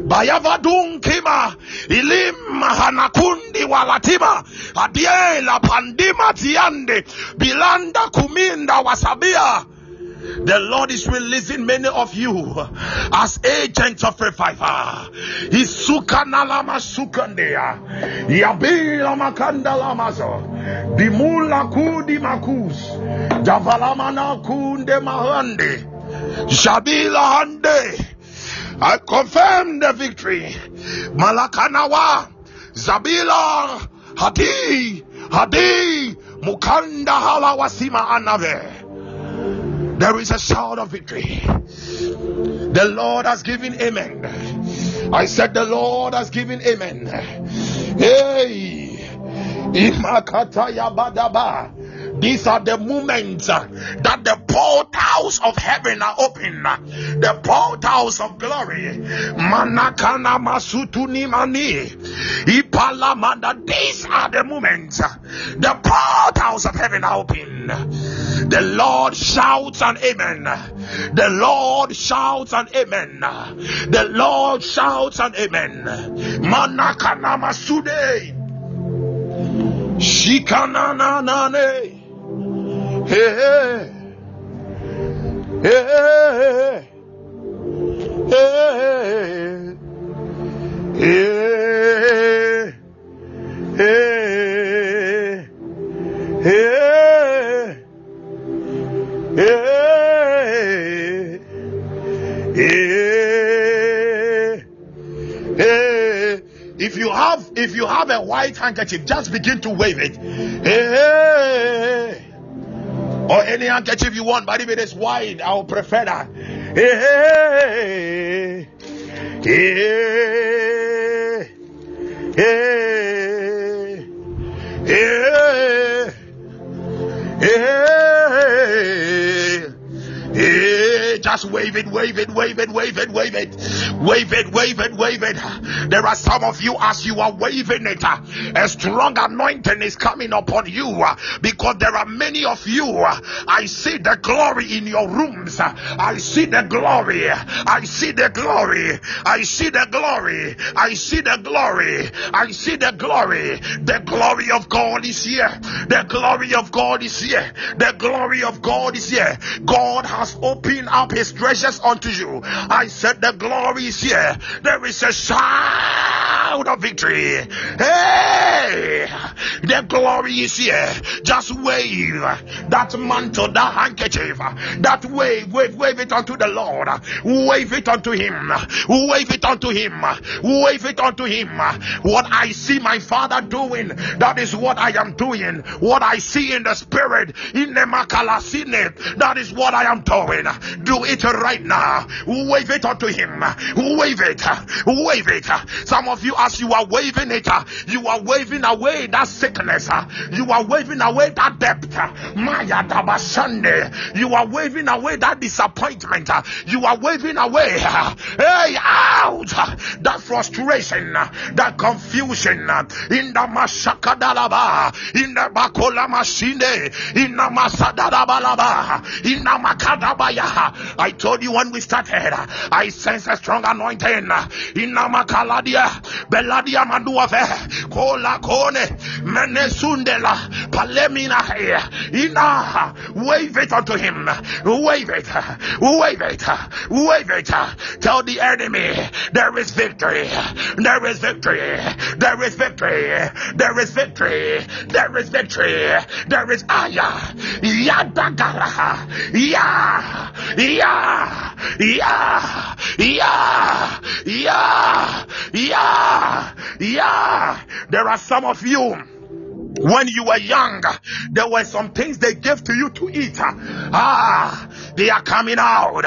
S1: bayavadun kima ilim hanakundi walatima adiela pandima tiande bilanda kuminda wasabia the Lord is releasing many of you as agents of revival. Isukanalama sukandea. Yabila makanda lamazo. Bimula kudi makus. Javalamana kunde mahande. Shabila hande. I confirm the victory. Malakanawa. Zabila. Hadi. Hadi. Mukanda halawasima anave. There is a shout of victory. The Lord has given amen. I said, The Lord has given amen. Hey, Imakata Yabadaba. These are the moments uh, that the portals of heaven are open. The portals of glory. Manakana masutuni mani. Ipalamanda. These are the moments. Uh, the portals of heaven are open. The Lord shouts and amen. The Lord shouts and amen. The Lord shouts and amen. Manakana masude. Shikanana nane. Hey, hey, hey, hey, hey, hey, hey, hey, hey. If you have if you have a white handkerchief, just begin to wave it. Hey or any handkerchief you want, but if it is wide, I will prefer that. Hey, hey, hey, hey, hey, hey, Eh, just wave it, wave it, wave it, wave it, wave it, wave it, wave it, wave it. There are some of you as you are waving it, a strong anointing is coming upon you uh, because there are many of you. Uh, I see the glory in your rooms. I see the glory. I see the glory. I see the glory. I see the glory. I see the glory. The glory of God is here. The glory of God is here. The glory of God is here. God has opened up his treasures unto you. I said the glory is here. There is a shout of victory. Hey, the glory is here. Just wave that mantle, that handkerchief, that wave, wave, wave it unto the Lord. Wave it unto him. Wave it unto him. Wave it unto him. What I see my father doing, that is what I am doing. What I see in the spirit, in the makalasine, that is what I am doing. Do it right now. Wave it unto him. Wave it. Wave it. Some of you, as you are waving it, you are waving away that sickness. You are waving away that debt. Maya Dabashande. You are waving away that disappointment. You are waving away. Hey, out that frustration, that confusion in the Mashakadalaba, in the Bakola Machine, in the Masadarabalaba, in the Makadabaya. I told you when we started, I sense a strong anointing. In Namakaladia, Beladia Maduave, Kola Kone, Menesundela, Palemina, Ina, wave it unto him, wave it, wave it, wave it. Tell the enemy there is victory, there is victory, there is victory, there is victory, there is victory, there is Aya, Yadagara, yeah, yeah, yeah, yeah, yeah, yeah. There are some of you when you were young, there were some things they gave to you to eat. Ah, they are coming out.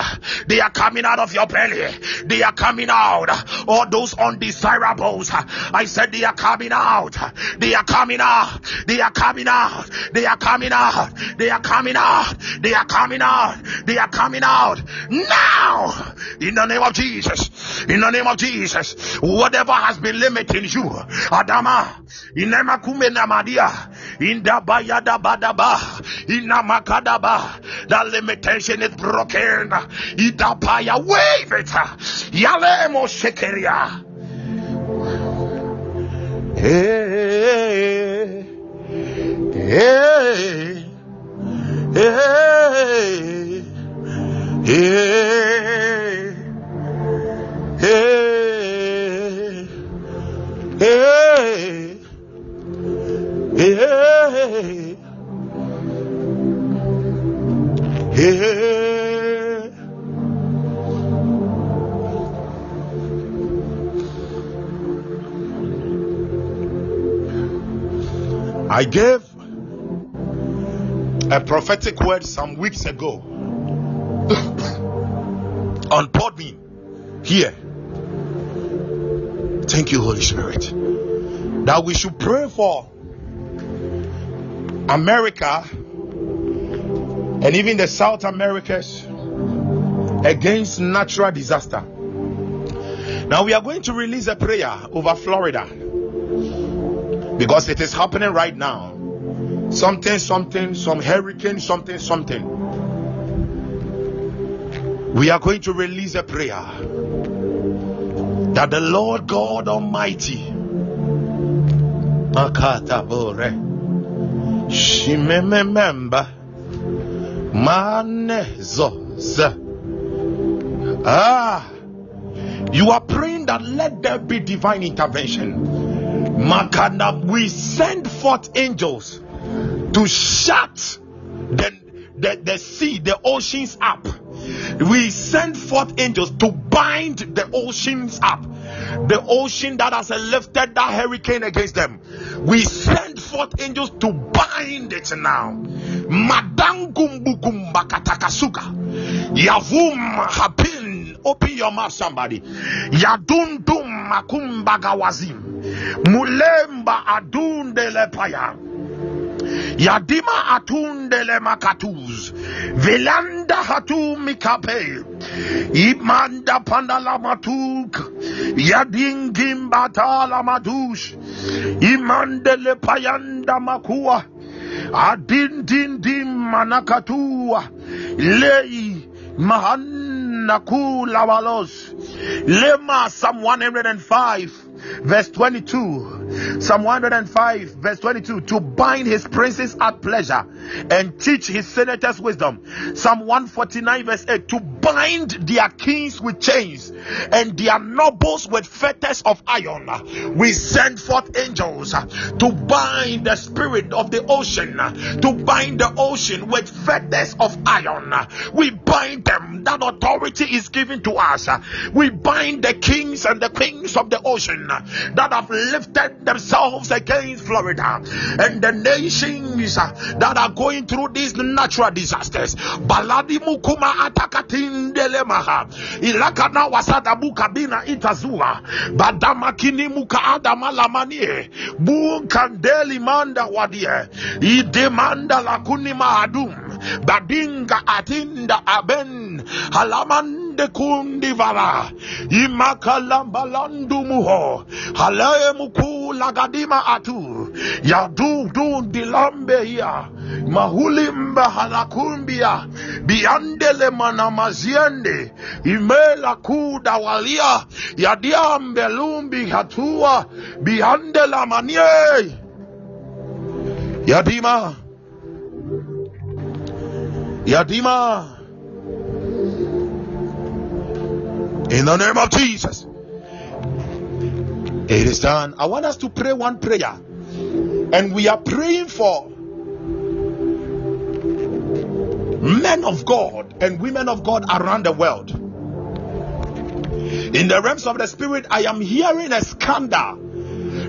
S1: They are coming out of your belly. They are coming out. All those undesirables. I said they are coming out. They are coming out. They are coming out. They are coming out. They are coming out. They are coming out. They are coming out. Now in the name of Jesus. In the name of Jesus, whatever has been limiting you, Adama, in Namadia, in Dabayada Badaba, in Namakadaba, that limitation is broken. Idapaya, wave it. Yalemo Shekeria. Hey, I gave a prophetic word some weeks ago (coughs) on Podbean here. Thank you, Holy Spirit. That we should pray for America and even the South Americas against natural disaster. Now we are going to release a prayer over Florida because it is happening right now. Something, something, some hurricane, something, something. We are going to release a prayer that the Lord God Almighty Ah you are praying that let there be divine intervention Makana, we send forth angels to shut the, the, the sea, the oceans up. We send forth angels to bind the oceans up. The ocean that has lifted that hurricane against them. We send forth angels to bind it now. Madangumbukumbakatakasuka. Yavum hapin. Open your mouth, somebody. Yadundum makumbagawazim. Mulemba adunde le paya. Yadima atunde le makatuz. Velanda hatu mikape. Imanda pandala matuk. Yadingim batala madush. Imande le payanda makua. Adin din dim manakatua. Lei mahanakula walos. Lema Psalm 105 verse 22 psalm 105 verse 22 to bind his princes at pleasure and teach his senators wisdom. Psalm 149 verse 8 to bind their kings with chains and their nobles with fetters of iron. We send forth angels to bind the spirit of the ocean to bind the ocean with fetters of iron. We bind them. That authority is given to us. We bind the kings and the queens of the ocean that have lifted themselves against Florida and the nations that are going through these natural disasters. Baladi mukuma atakatindelemaha ilakana wasada bukabina itazua. Badamakini muka adama lamanie. Bukandeli manda wadie. Idemanda lakuni mahadum. Badinga atinda aben. Halaman mende kundivara imakalambalandumuho halaye mkuu lagadima atu. Yadudundilambeya mahulimba halakumbia biandele manamaziende imela kudawalia yadiambelumbi hatua. Biandela manie. Yadima yadima In the name of Jesus. It is done. I want us to pray one prayer. And we are praying for men of God and women of God around the world. In the realms of the spirit, I am hearing a scandal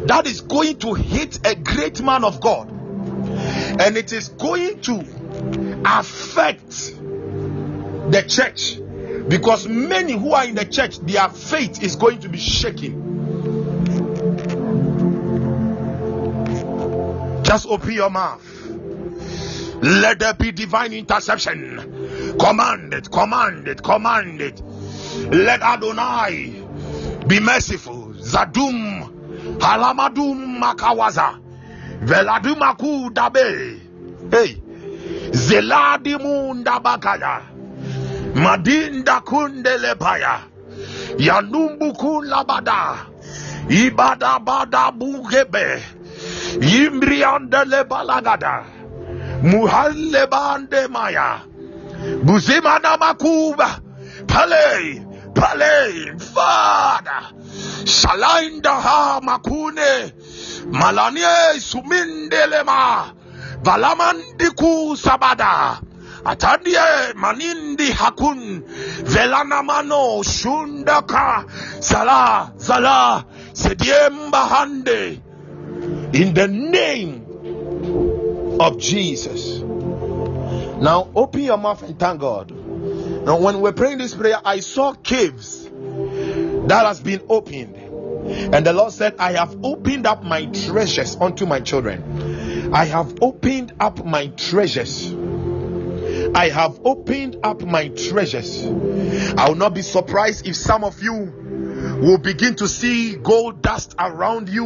S1: that is going to hit a great man of God. And it is going to affect the church because many who are in the church, their faith is going to be shaken. Just open your mouth. Let there be divine interception. Command it, command it, command it. Let Adonai be merciful. Zadum Halamadum Makawaza Veladumaku Dabe. Hey. Zeladi Munda Bakaya. Madinda Kundele Paya. Yanumbu Kulabada. Ibada Bada Bugebe. Imbriandele Balagada. Muhalle Bande Maya. Buzimana Makuba. Pale. Pale. Father. Salainda ha makune. Malanie sumindelema. Valamandiku sabada. Atandie manindi hakun. Velanamano shundaka. Zala. Zala. Sediemba hande. In the name of Jesus. Now open your mouth and thank God. Now, when we're praying this prayer, I saw caves that has been opened. And the Lord said, I have opened up my treasures unto my children. I have opened up my treasures. I have opened up my treasures. I will not be surprised if some of you will begin to see gold dust around you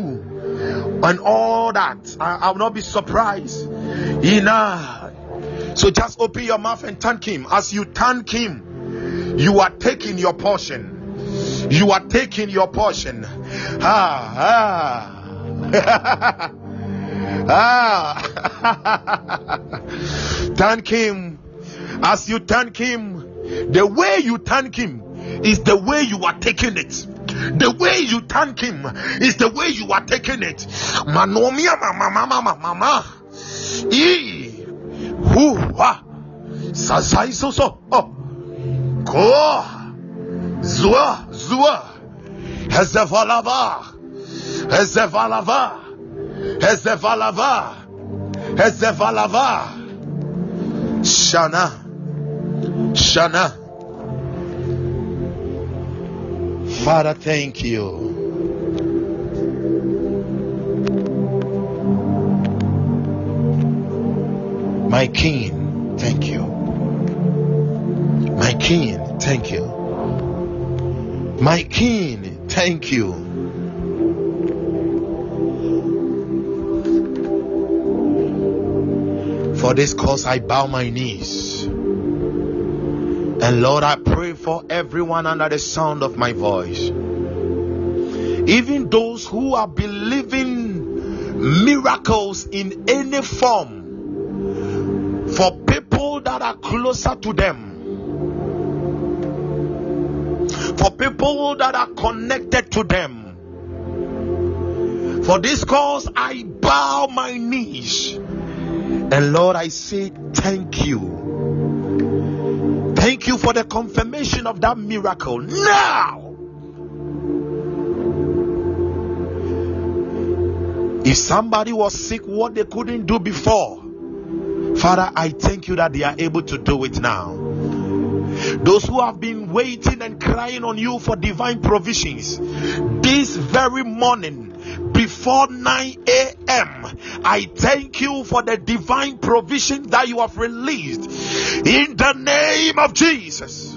S1: and all that. I, I will not be surprised. Enough. So just open your mouth and thank Him. As you thank Him, you are taking your portion. You are taking your portion. Ah, ah. ah. thank Him. As you thank Him, the way you thank Him is the way you are taking it. The way you thank Him is the way you are taking it. Manomia, mama, mama, mama, mama. Hu ha. Sasai so so. Oh. Ko. Zua zua. Hezevalava. Hezevalava. Hezevalava. Hezevalava. Shana. Shana. Father, thank you. My King, thank you. My King, thank you. My King, thank you. For this cause, I bow my knees. And Lord, I pray for everyone under the sound of my voice. Even those who are believing miracles in any form for people that are closer to them, for people that are connected to them. For this cause, I bow my knees. And Lord, I say thank you. Thank you for the confirmation of that miracle now. If somebody was sick, what they couldn't do before, Father, I thank you that they are able to do it now. Those who have been waiting and crying on you for divine provisions this very morning before 9 a.m. I thank you for the divine provision that you have released in the name of Jesus.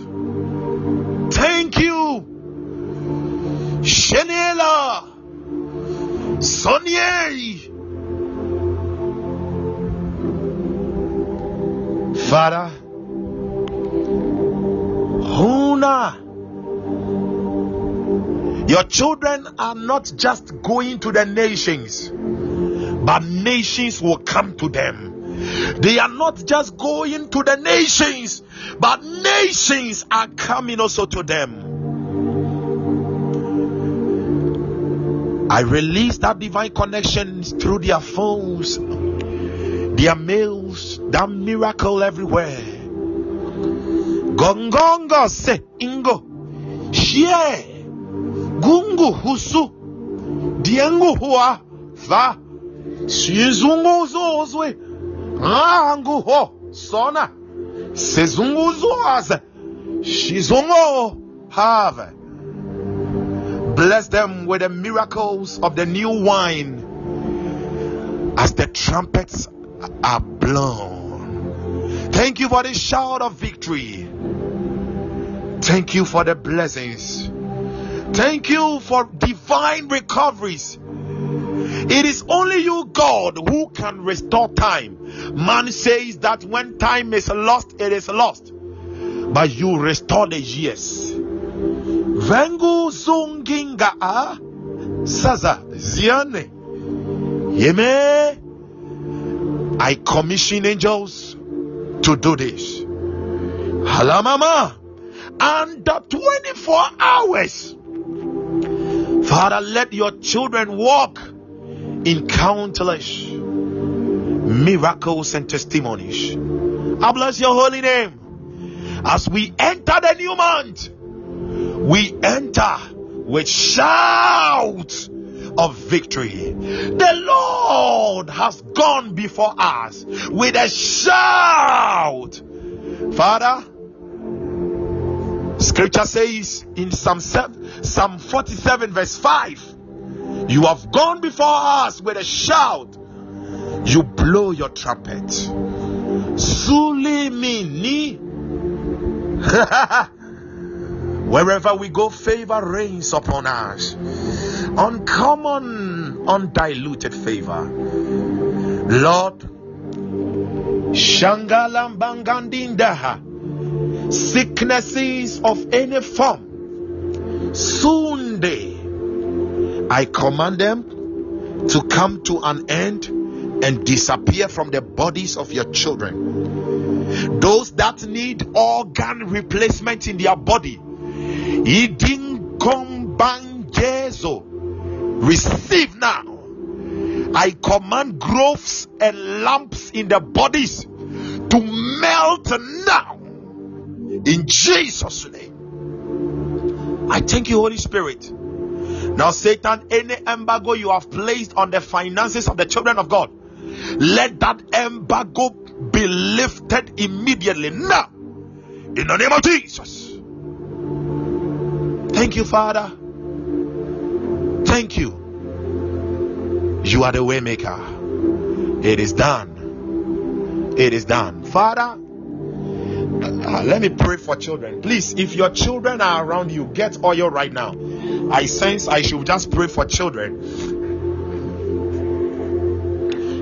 S1: Thank you, Shenela, Sonia. Father, Huna. Your children are not just going to the nations, but nations will come to them. They are not just going to the nations, but nations are coming also to them. I release that divine connection through their phones, their mails, that miracle everywhere. Gongongo se ingo. Shie. Gungu husu. Diengu hua. Va. Shizungu zozwe. Rangu ho. Sona. Sezungu zoaz. Shizungo have. Bless them with the miracles of the new wine as the trumpets are blown. Thank you for the shout of victory. Thank you for the blessings. Thank you for divine recoveries. It is only you, God, who can restore time. Man says that when time is lost, it is lost. But you restore the years. Vengu zunginga a saza ziane. Yeme. I commission angels to do this. Halamama. the 24 hours. Father, let your children walk in countless miracles and testimonies. I bless your holy name. As we enter the new month, we enter with shouts of victory. The Lord has gone before us with a shout. Father, scripture says in Psalm, Psalm 47, verse 5 you have gone before us with a shout. You blow your trumpet. Sulimini. (laughs) Wherever we go, favor reigns upon us. Uncommon, undiluted favor. Lord, Shangalambangandindaha. Sicknesses of any form. Soon they I command them to come to an end and disappear from the bodies of your children. Those that need organ replacement in their body, receive now. I command growths and lumps in the bodies to melt now. In Jesus' name. I thank you, Holy Spirit now, Satan, any embargo you have placed on the finances of the children of God, let that embargo be lifted immediately now. In the name of Jesus. Thank you, Father. Thank you. You are the waymaker. It is done. It is done. Father, uh, let me pray for children. Please, if your children are around you, get oil right now. I sense I should just pray for children.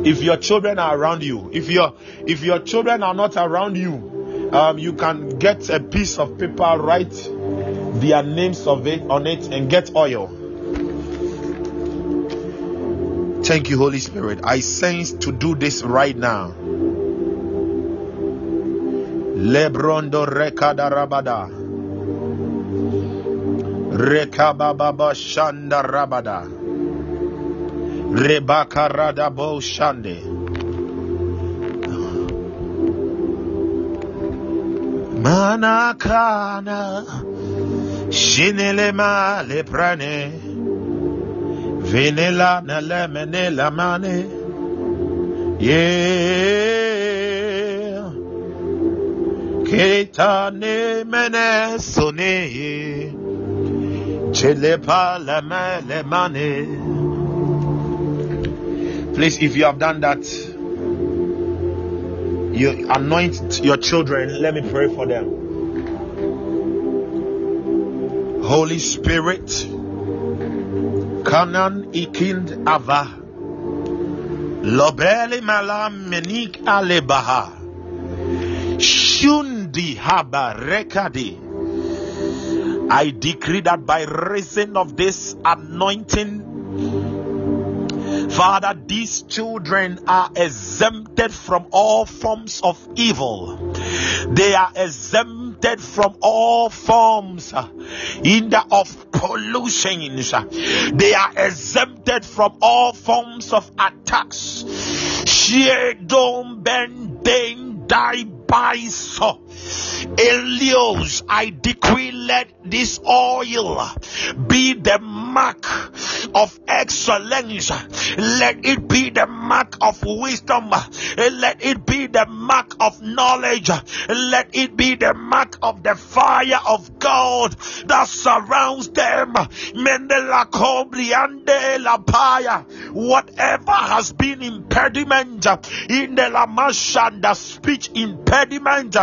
S1: If your children are around you, if your if your children are not around you, um, you can get a piece of paper, write their names of it on it, and get oil. Thank you, Holy Spirit. I sense to do this right now. Lebrondo rekada rabada. Rekababa Shanda Rabada. Rebaka Radabo Shande Manakana. Shinelema Leprane. Venela Nalemene Lamane. Yeah Mene Sone Please, if you have done that, you anoint your children. Let me pray for them. Holy Spirit, Kanan ikind ava, lobeli malam menik alebaha, shundi I decree that by reason of this anointing, Father, these children are exempted from all forms of evil. They are exempted from all forms uh, in the of pollutions. They are exempted from all forms of attacks. Shedon ben die by so Elios, I decree let this oil be the mark of excellence. Let it be the mark of wisdom. Let it be the mark of knowledge. Let it be the mark of the fire of God that surrounds them. Whatever has been impediment in the Lamashan, the speech impediment,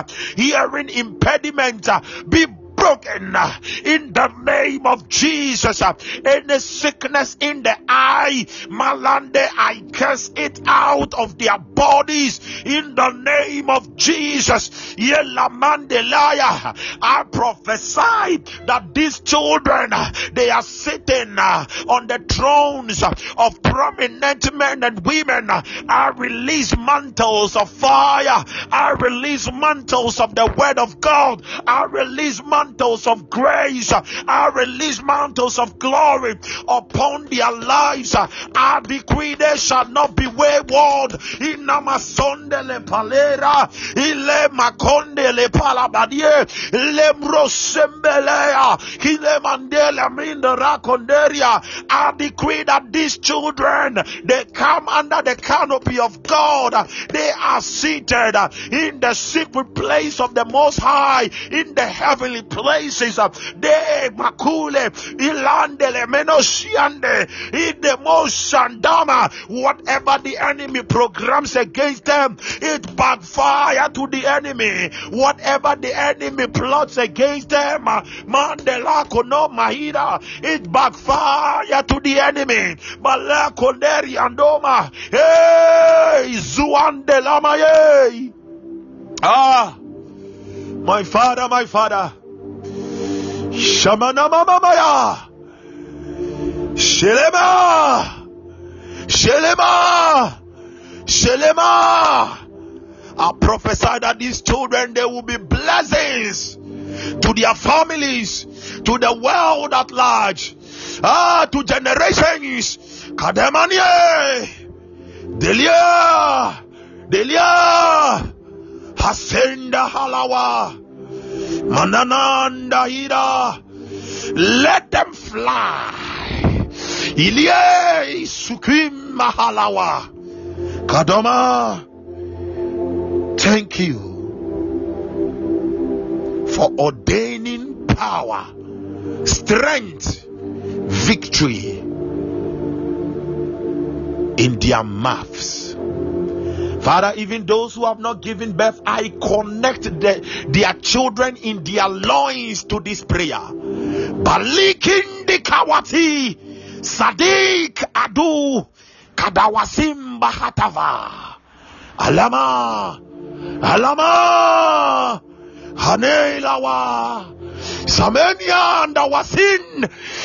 S1: hearing impediment, be broken uh, in the name of Jesus. Uh, any sickness in the eye, Malande, I curse it out of their bodies in the name of Jesus. I prophesy that these children uh, they are sitting on the thrones of prominent men and women. I release mantles of fire. I release mantles of the word of God. I release mantles of grace. I release mantles of glory upon their lives. I decree they shall not be wayward. Inamasondele palera. I decree that these children they come under the canopy of God. They are seated in the secret place of the Most High in the heavenly places. De makule ilandele menosiande in the most shandama. Whatever the enemy programs against them, it backfire to the enemy. Whatever the enemy plots against them, mandela kono mahira, it backfire to the enemy. Malakonderi andoma, hey, zuande lamaye. Ah, my father, my father. Shamana mamaya. Shelema. Shelema. Shelema. I prophesy that these children they will be blessings to their families, to the world at large, ah, to generations. Kademanie, Delia, Delia, Hasenda Halawa, Manananda Ida. Let them fly. Ilie Sukim Mahalawa. Kadoma. Thank you for ordaining power, strength, victory in their mouths. Father, even those who have not given birth, I connect the, their children in their loins to this prayer. Balikin di kawati, Sadiq Adu, Kadawasim Bahatava, Alama, Alama, Haneilawa Samenia and Wasin,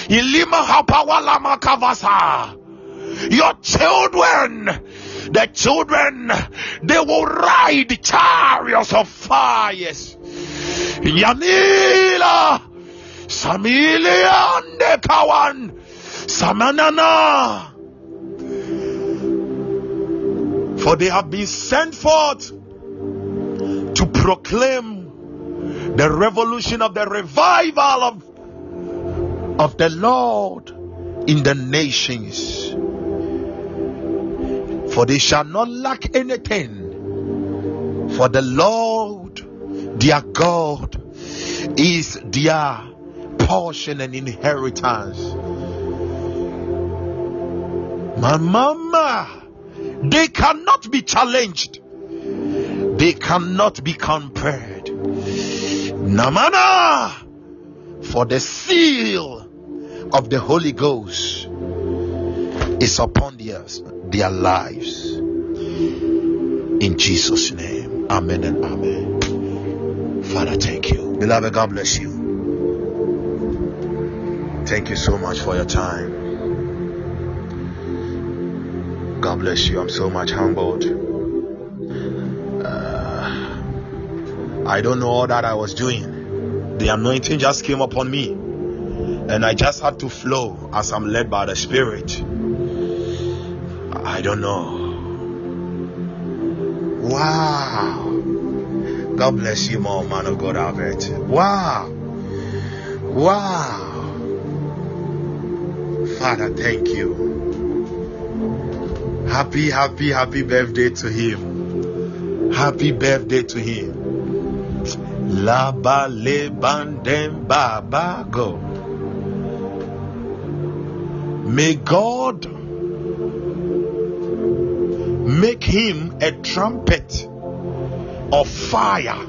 S1: Ilima Hapawalama Kavasa. Your children, the children, they will ride chariots of fires. Yanila, Samilia and Kawan, Samanana. For they have been sent forth to proclaim the revolution of the revival of, of the Lord in the nations. For they shall not lack anything. For the Lord their God is their portion and inheritance. My mama, they cannot be challenged, they cannot be compared. Namana, for the seal of the Holy Ghost is upon their, their lives. In Jesus' name, Amen and Amen. Father, thank you. Beloved, God bless you. Thank you so much for your time. God bless you. I'm so much humbled. Uh, I don't know all that I was doing. The anointing just came upon me, and I just had to flow as I'm led by the Spirit. I don't know. Wow. God bless you, more man of God, Albert. Wow. Wow. Father, thank you. Happy, happy, happy birthday to him. Happy birthday to him. Laba le bandem baba go. May God Make him a trumpet of fire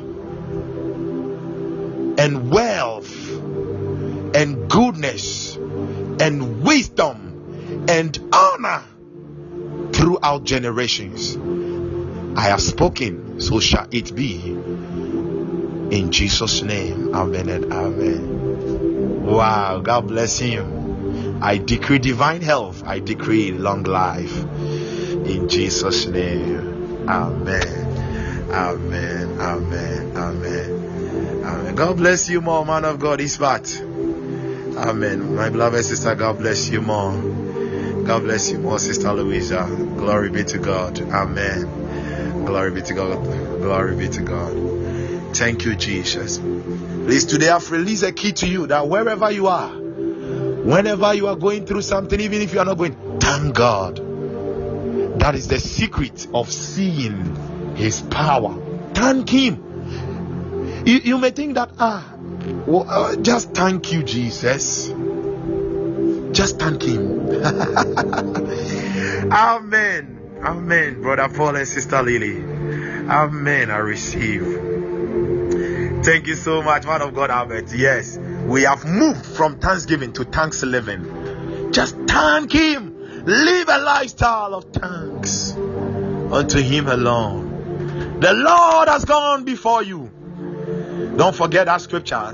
S1: and wealth and goodness and wisdom and honor throughout generations. I have spoken, so shall it be. In Jesus' name, Amen and Amen. Wow, God bless him. I decree divine health, I decree long life. In Jesus' name, Amen. Amen. Amen. Amen. Amen. God bless you more, man of God. Isbat. Amen. My beloved sister, God bless you more. God bless you more, Sister Louisa. Glory be to God. Amen. Glory be to God. Glory be to God. Thank you, Jesus. Please, today I've released a key to you that wherever you are, whenever you are going through something, even if you are not going, thank God. That is the secret of seeing His power. Thank Him. You, you may think that, ah, well, uh, just thank you, Jesus. Just thank Him. (laughs) Amen. Amen. Brother Paul and Sister Lily. Amen. I receive. Thank you so much, man of God, Albert. Yes, we have moved from thanksgiving to thanks living. Just thank Him. Live a lifestyle of thanks unto Him alone. The Lord has gone before you. Don't forget that scripture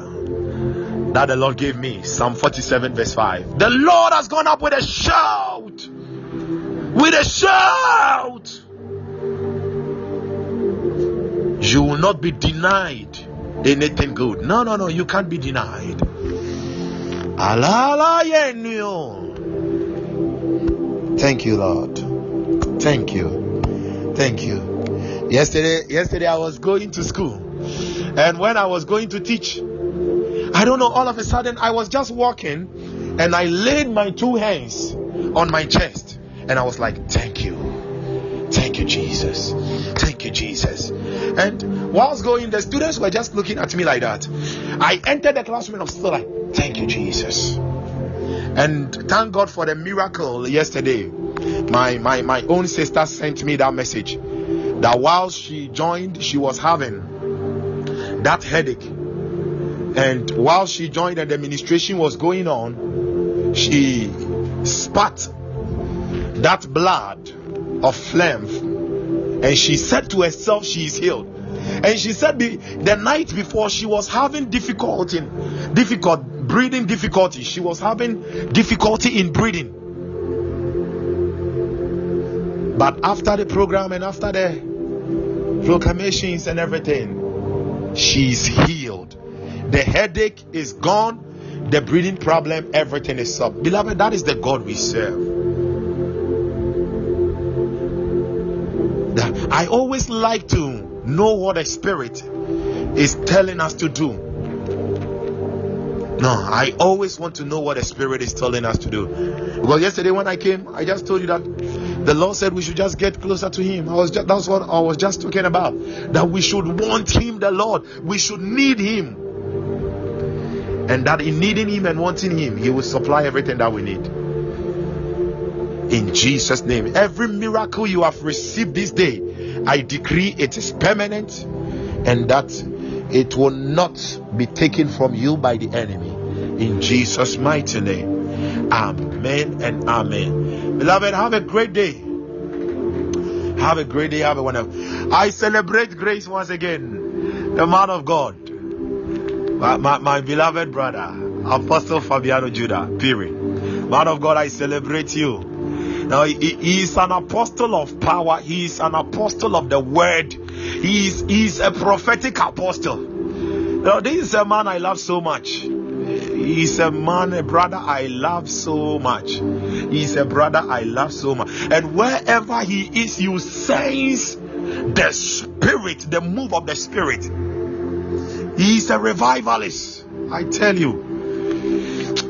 S1: that the Lord gave me Psalm 47, verse 5. The Lord has gone up with a shout. With a shout. You will not be denied anything good. No, no, no, you can't be denied. Thank you, Lord. Thank you. Thank you. Yesterday, yesterday I was going to school and when I was going to teach, I don't know, all of a sudden I was just walking and I laid my two hands on my chest and I was like, Thank you. Thank you, Jesus. Thank you, Jesus. And whilst going, the students were just looking at me like that. I entered the classroom and I was still like, Thank you, Jesus. And thank God for the miracle yesterday. My my my own sister sent me that message that while she joined, she was having that headache. And while she joined and the administration was going on, she spat that blood of phlegm and she said to herself, She is healed. And she said the, the night before she was having difficulty, difficult breathing difficulty. She was having difficulty in breathing. But after the program and after the proclamations and everything, she's healed. The headache is gone, the breathing problem, everything is up. Beloved, that is the God we serve. I always like to know what the Spirit is telling us to do. No, I always want to know what the Spirit is telling us to do. Because yesterday when I came, I just told you that the Lord said we should just get closer to Him. I was just, that's what I was just talking about. That we should want Him, the Lord. We should need Him. And that in needing Him and wanting Him, He will supply everything that we need. In Jesus' name. Every miracle you have received this day, I decree it is permanent and that it will not be taken from you by the enemy. In Jesus' mighty name. Amen and amen. Beloved, have a great day. Have a great day. Have a wonderful. I celebrate grace once again. The man of God, my, my, my beloved brother, Apostle Fabiano Judah. Period. Man of God, I celebrate you. Now he, he, is an apostle of power. He is an apostle of the word. He is, he is a prophetic apostle. Now this is a man I love so much. He's a man, a brother I love so much. He's a brother I love so much. And wherever he is, you sense the spirit, the move of the spirit. He's a revivalist. I tell you.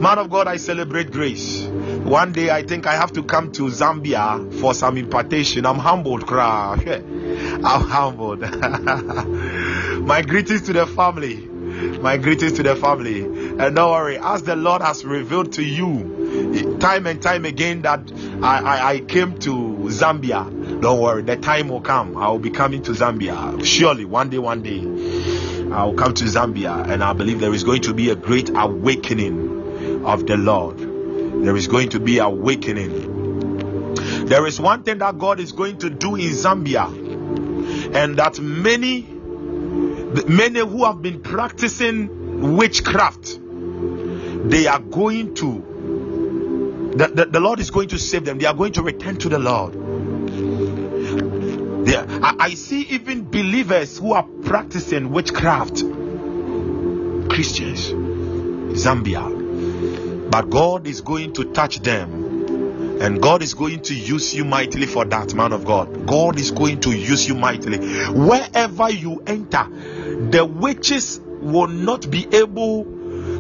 S1: Man of God, I celebrate grace. One day I think I have to come to Zambia for some impartation. I'm humbled, cry. (laughs) I'm humbled. (laughs) My greetings to the family. My greetings to the family. And don't worry, as the Lord has revealed to you time and time again that I, I, I came to Zambia, don't worry, the time will come. I will be coming to Zambia. Surely, one day, one day, I will come to Zambia. And I believe there is going to be a great awakening of the Lord There is going to be awakening. There is one thing that God is going to do in Zambia, and that many, many who have been practicing witchcraft, they are going to, the, the, the Lord is going to save them. They are going to return to the Lord. There, I, I see even believers who are practicing witchcraft, Christians, Zambia, but God is going to touch them and God is going to use you mightily for that, man of God. God is going to use you mightily. Wherever you enter, the witches will not be able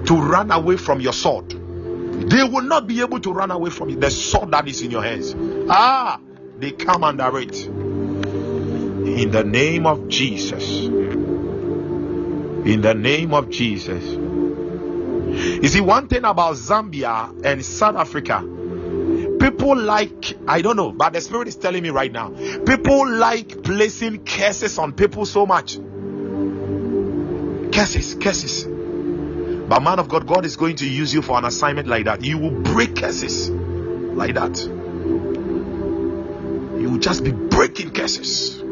S1: to run away from your sword. They will not be able to run away from the sword that is in your hands. Ah, they come under it in the name of Jesus. In the name of Jesus. You see, one thing about Zambia and South Africa, people like, I don't know, but the Spirit is telling me right now, people like placing curses on people so much. Curses, curses. But man of God, God is going to use you for an assignment like that. You will break curses like that. You will just be breaking curses.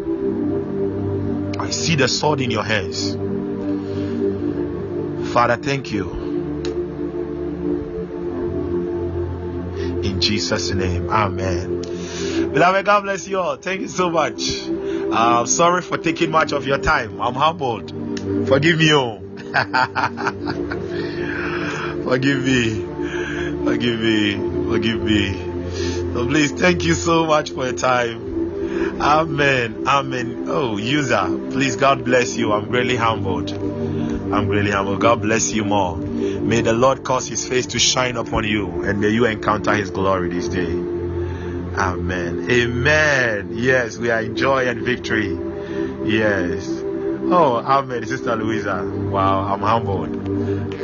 S1: I see the sword in your hands. Father, thank you. Jesus' name, Amen. Beloved, God bless you all. Thank you so much. I'm sorry for taking much of your time. I'm humbled. Forgive me, oh. (laughs) Forgive me. Forgive me. Forgive me. So please, thank you so much for your time. Amen. Amen. Oh, user, please, God bless you. I'm really humbled. I'm really humbled. God bless you more. May the Lord cause his face to shine upon you and may you encounter his glory this day. Amen. Amen. Yes, we are in joy and victory. Yes. Oh, Amen. Sister Louisa. Wow, I'm humbled.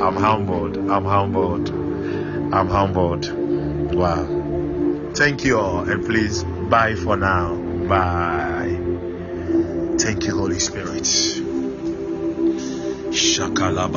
S1: I'm humbled. I'm humbled. I'm humbled. Wow. Thank you all and please bye for now. Bye. Thank you, Holy Spirit. Shakalaba.